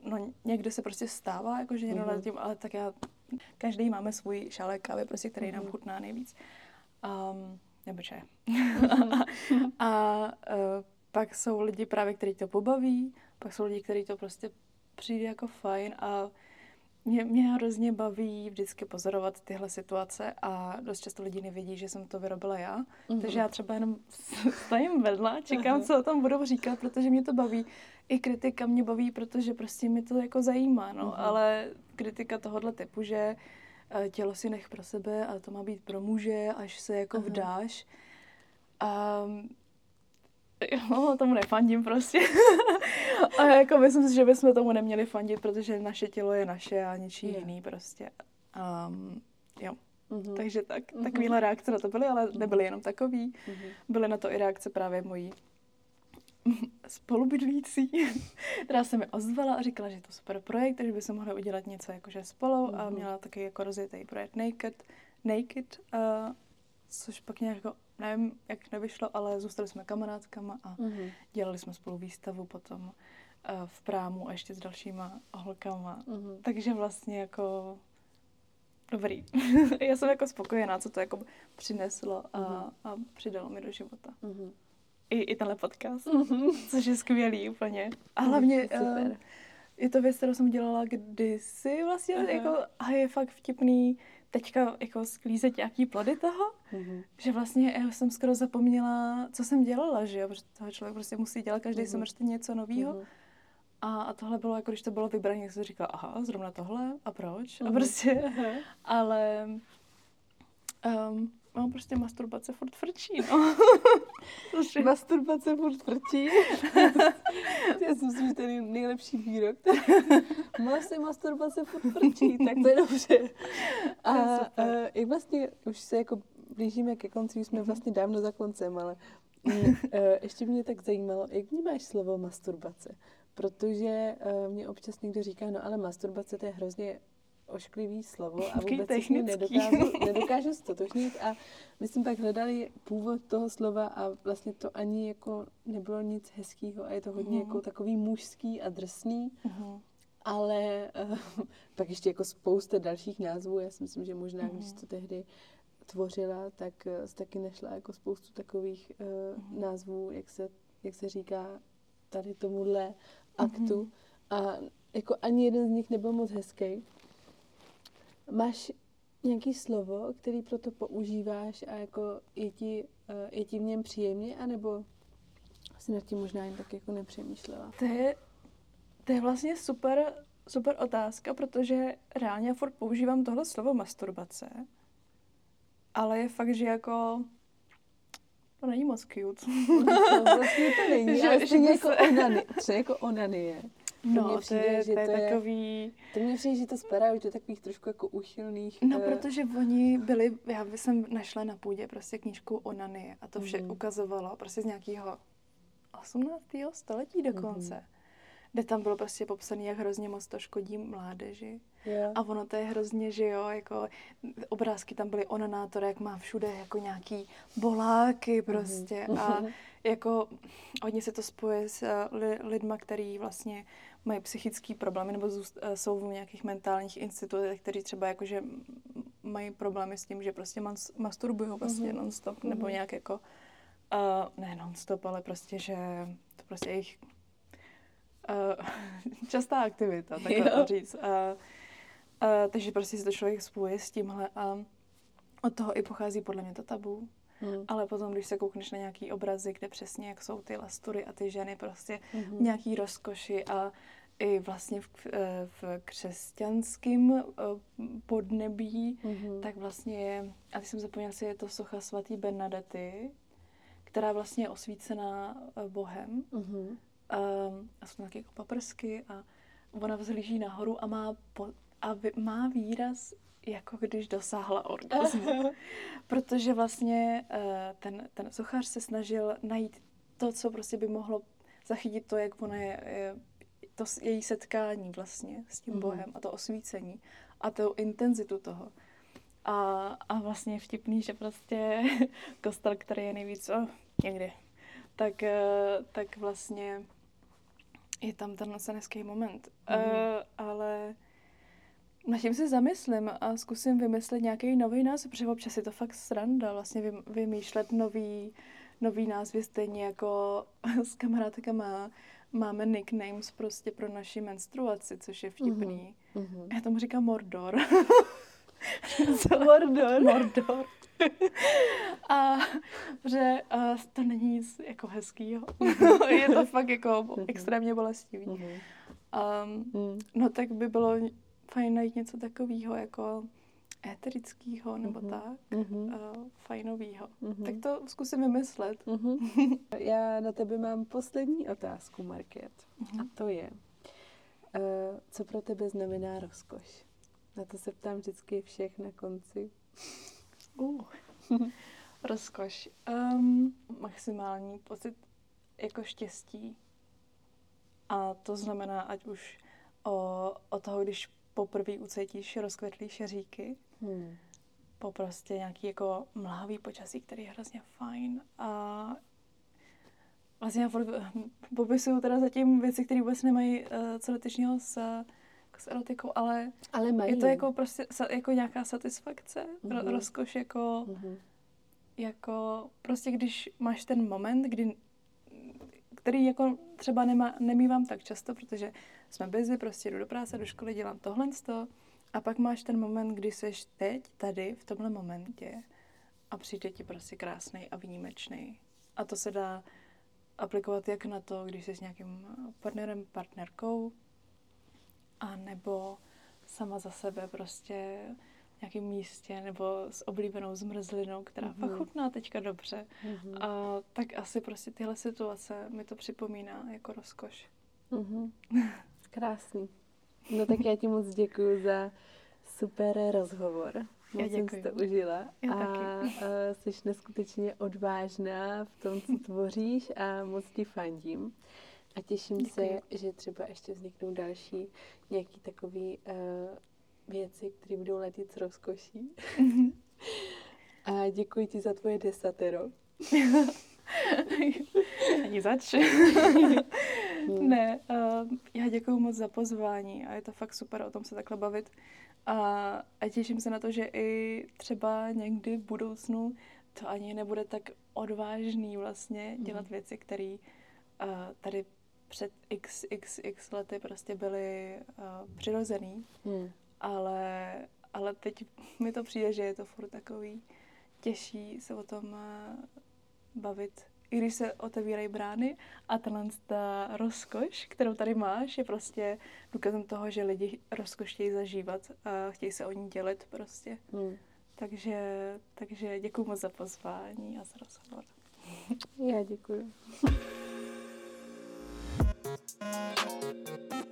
no někde se prostě stává, jako že někdo uh-huh. tím, ale tak já Každý máme svůj šálek kávy, prostě, který nám mhm. chutná nejvíc. Um, nebo čaj. a uh, pak jsou lidi právě, kteří to pobaví, pak jsou lidi, kteří to prostě přijde jako fajn a mě, mě hrozně baví vždycky pozorovat tyhle situace a dost často lidi nevědí, že jsem to vyrobila já. Mm-hmm. Takže já třeba jenom stojím vedla, čekám, co o tom budou říkat, protože mě to baví. I kritika mě baví, protože prostě mi to jako zajímá, no. Mm-hmm. Ale kritika tohohle typu, že eh, tělo si nech pro sebe a to má být pro muže, až se jako Aha. vdáš. A jo, tomu nefandím prostě. a jako myslím si, že bychom tomu neměli fandit, protože naše tělo je naše a ničí je. jiný prostě. Um, jo. Mm-hmm. Takže tak, mm-hmm. takovýhle reakce na to byly, ale nebyly jenom takový. Mm-hmm. Byly na to i reakce právě mojí spolubydlící, která se mi ozvala a říkala, že je to super projekt, takže by se mohla udělat něco jakože spolu mm-hmm. a mhm. měla taky jako rozjetý projekt Naked, Naked uh, což pak nějak jako, nevím, jak nevyšlo, ale zůstali jsme kamarádkama a mm-hmm. dělali jsme spolu výstavu potom uh, v Prámu a ještě s dalšíma holkama. Mm-hmm. Takže vlastně jako dobrý. Já jsem jako spokojená, co to jako přineslo a, mm-hmm. a přidalo mi do života. Mm-hmm i, i tenhle podcast, mm-hmm. což je skvělý úplně. A hlavně uh, je to věc, kterou jsem dělala kdysi vlastně, jako, a je fakt vtipný teďka jako sklízet nějaký plody toho, mm-hmm. že vlastně já jsem skoro zapomněla, co jsem dělala, že jo, protože toho člověk prostě musí dělat každý mm-hmm. semestr něco nového. Mm-hmm. A, a tohle bylo, jako když to bylo vybrané, jak jsem říkala, aha, zrovna tohle, a proč? Mm-hmm. A prostě, uh-huh. ale um, No, prostě masturbace furt frčí, no. masturbace furt frčí. Já si myslím, že to je nejlepší výrok. Vlastně masturbace furt frčí, tak to je dobře. A, a jak vlastně, už se jako blížíme ke konci, už jsme mhm. vlastně dávno za koncem, ale mě, e, ještě mě tak zajímalo, jak vnímáš slovo masturbace? Protože e, mě občas někdo říká, no ale masturbace to je hrozně ošklivý slovo a vůbec se nedokážu, nedokážu stotožnit a my jsme pak hledali původ toho slova a vlastně to ani jako nebylo nic hezkého a je to hodně uh-huh. jako takový mužský a drsný, uh-huh. ale uh, pak ještě jako spousta dalších názvů, já si myslím, že možná, uh-huh. když to tehdy tvořila, tak uh, jsi taky našla jako spoustu takových uh, mm-hmm. názvů, jak se, jak se říká tady tomuhle aktu. Mm-hmm. A jako ani jeden z nich nebyl moc hezký. Máš nějaký slovo, který pro to používáš a jako je ti, uh, je ti v něm příjemně, anebo si nad tím možná jen tak jako nepřemýšlela? To je, to je vlastně super, super otázka, protože reálně furt používám tohle slovo masturbace, ale je fakt, že jako to není moc cute. No, vlastně to není, že, ale že jako, se... onany, třeba jako onanie. No, přijde, to je, že to je, to je takový... To mě přijde, že to spadá už do takových trošku jako uchylných... No, uh... protože oni byli, já jsem našla na půdě prostě knížku Onany a to vše mm. ukazovalo prostě z nějakého 18. století dokonce. Mm. Kde tam bylo prostě popsané, jak hrozně moc to škodí mládeži. Yeah. A ono to je hrozně, že jo, jako obrázky tam byly onanátory, jak má všude jako nějaký boláky prostě. Mm. A jako hodně se to spojuje s li, lidma, který vlastně mají psychické problémy nebo zůst, eh, jsou v nějakých mentálních institutech, kteří třeba jakože mají problémy s tím, že prostě mas, masturbují prostě mm-hmm. non-stop, nebo mm-hmm. nějak jako, uh, ne non-stop, ale prostě, že to prostě jejich uh, častá aktivita, takhle to říct. Uh, uh, takže prostě si to člověk spojuje s tímhle a od toho i pochází podle mě to tabu. Hmm. Ale potom, když se koukneš na nějaký obrazy, kde přesně jak jsou ty lastury a ty ženy prostě hmm. nějaký rozkoši a i vlastně v, eh, v křesťanském eh, podnebí, mm-hmm. tak vlastně je, a teď jsem zapomněla si, je to socha svatý Bernadety, která vlastně je osvícená eh, Bohem. Mm-hmm. A jsou tam taky jako paprsky a ona vzhlíží nahoru a má, po, a má výraz jako když dosáhla orgasmu. Protože vlastně uh, ten, ten sochař se snažil najít to, co prostě by mohlo zachytit to, jak ona je, je to její setkání vlastně s tím mm. Bohem a to osvícení a tu intenzitu toho. A, a vlastně je vtipný, že prostě kostel, který je nejvíc oh, někdy, tak, eh, tak vlastně je tam ten hezký moment. Mm. Uh, ale na tím se zamyslím a zkusím vymyslet nějaký nový název, protože občas je to fakt sranda vlastně vymýšlet nový, nový názvy stejně jako s kamarádkama máme nicknames prostě pro naši menstruaci, což je vtipný. Mm-hmm. Já tomu říkám Mordor. Mordor. Mordor. a že uh, to není nic jako hezkýho. je to fakt jako mhm. extrémně bolestivý. Um, no tak by bylo fajn najít něco takového jako éterického nebo mm-hmm. tak, mm-hmm. Uh, fajnového. Mm-hmm. Tak to zkusím vymyslet. Mm-hmm. Já na tebe mám poslední otázku, Market. Mm-hmm. A to je, uh, co pro tebe znamená rozkoš? Na to se ptám vždycky všech na konci. Uh. rozkoš. Um, maximální pocit jako štěstí. A to znamená, ať už o, o toho, když poprvé ucítíš rozkvetlý šeříky, hmm. po prostě nějaký jako mlhavý počasí, který je hrozně fajn a vlastně já popisuju teda zatím věci, které vůbec nemají uh, co dotyčného s, s erotikou, ale, ale mají. je to jako prostě jako nějaká satisfakce, mm-hmm. ro, rozkoš jako, mm-hmm. jako prostě když máš ten moment, kdy který jako třeba nemá, nemývám tak často, protože jsme busy, prostě jdu do práce, do školy, dělám tohle a pak máš ten moment, kdy seš teď, tady, v tomhle momentě a přijde ti prostě krásný a výjimečný. A to se dá aplikovat jak na to, když jsi s nějakým partnerem, partnerkou, a nebo sama za sebe prostě v nějakém místě nebo s oblíbenou zmrzlinou, která mm-hmm. fakt chutná teďka dobře. Mm-hmm. A tak asi prostě tyhle situace mi to připomíná jako rozkoš. Mm-hmm. Krásný. No tak já ti moc děkuji za super rozhovor. Moc jsem si to užila. Já a taky. jsi neskutečně odvážná v tom, co tvoříš a moc ti fandím. A těším Děkuji. se, že třeba ještě vzniknou další nějaký takový uh, věci, které budou letět s rozkoší. Mm-hmm. a děkuji ti za tvoje desatero. Ani zač. ne, uh, já děkuji moc za pozvání a je to fakt super o tom se takhle bavit. A, a těším se na to, že i třeba někdy v budoucnu to ani nebude tak odvážný vlastně mhm. dělat mm. věci, které uh, tady před x, x, x lety prostě byly uh, přirozený. Mm. Ale, ale teď mi to přijde, že je to furt takový těžší se o tom uh, bavit i když se otevírají brány a tenhle ta rozkoš, kterou tady máš, je prostě důkazem toho, že lidi rozkoš chtějí zažívat a chtějí se o ní dělit prostě. Hmm. Takže, takže děkuji moc za pozvání a za rozhovor. Já děkuji.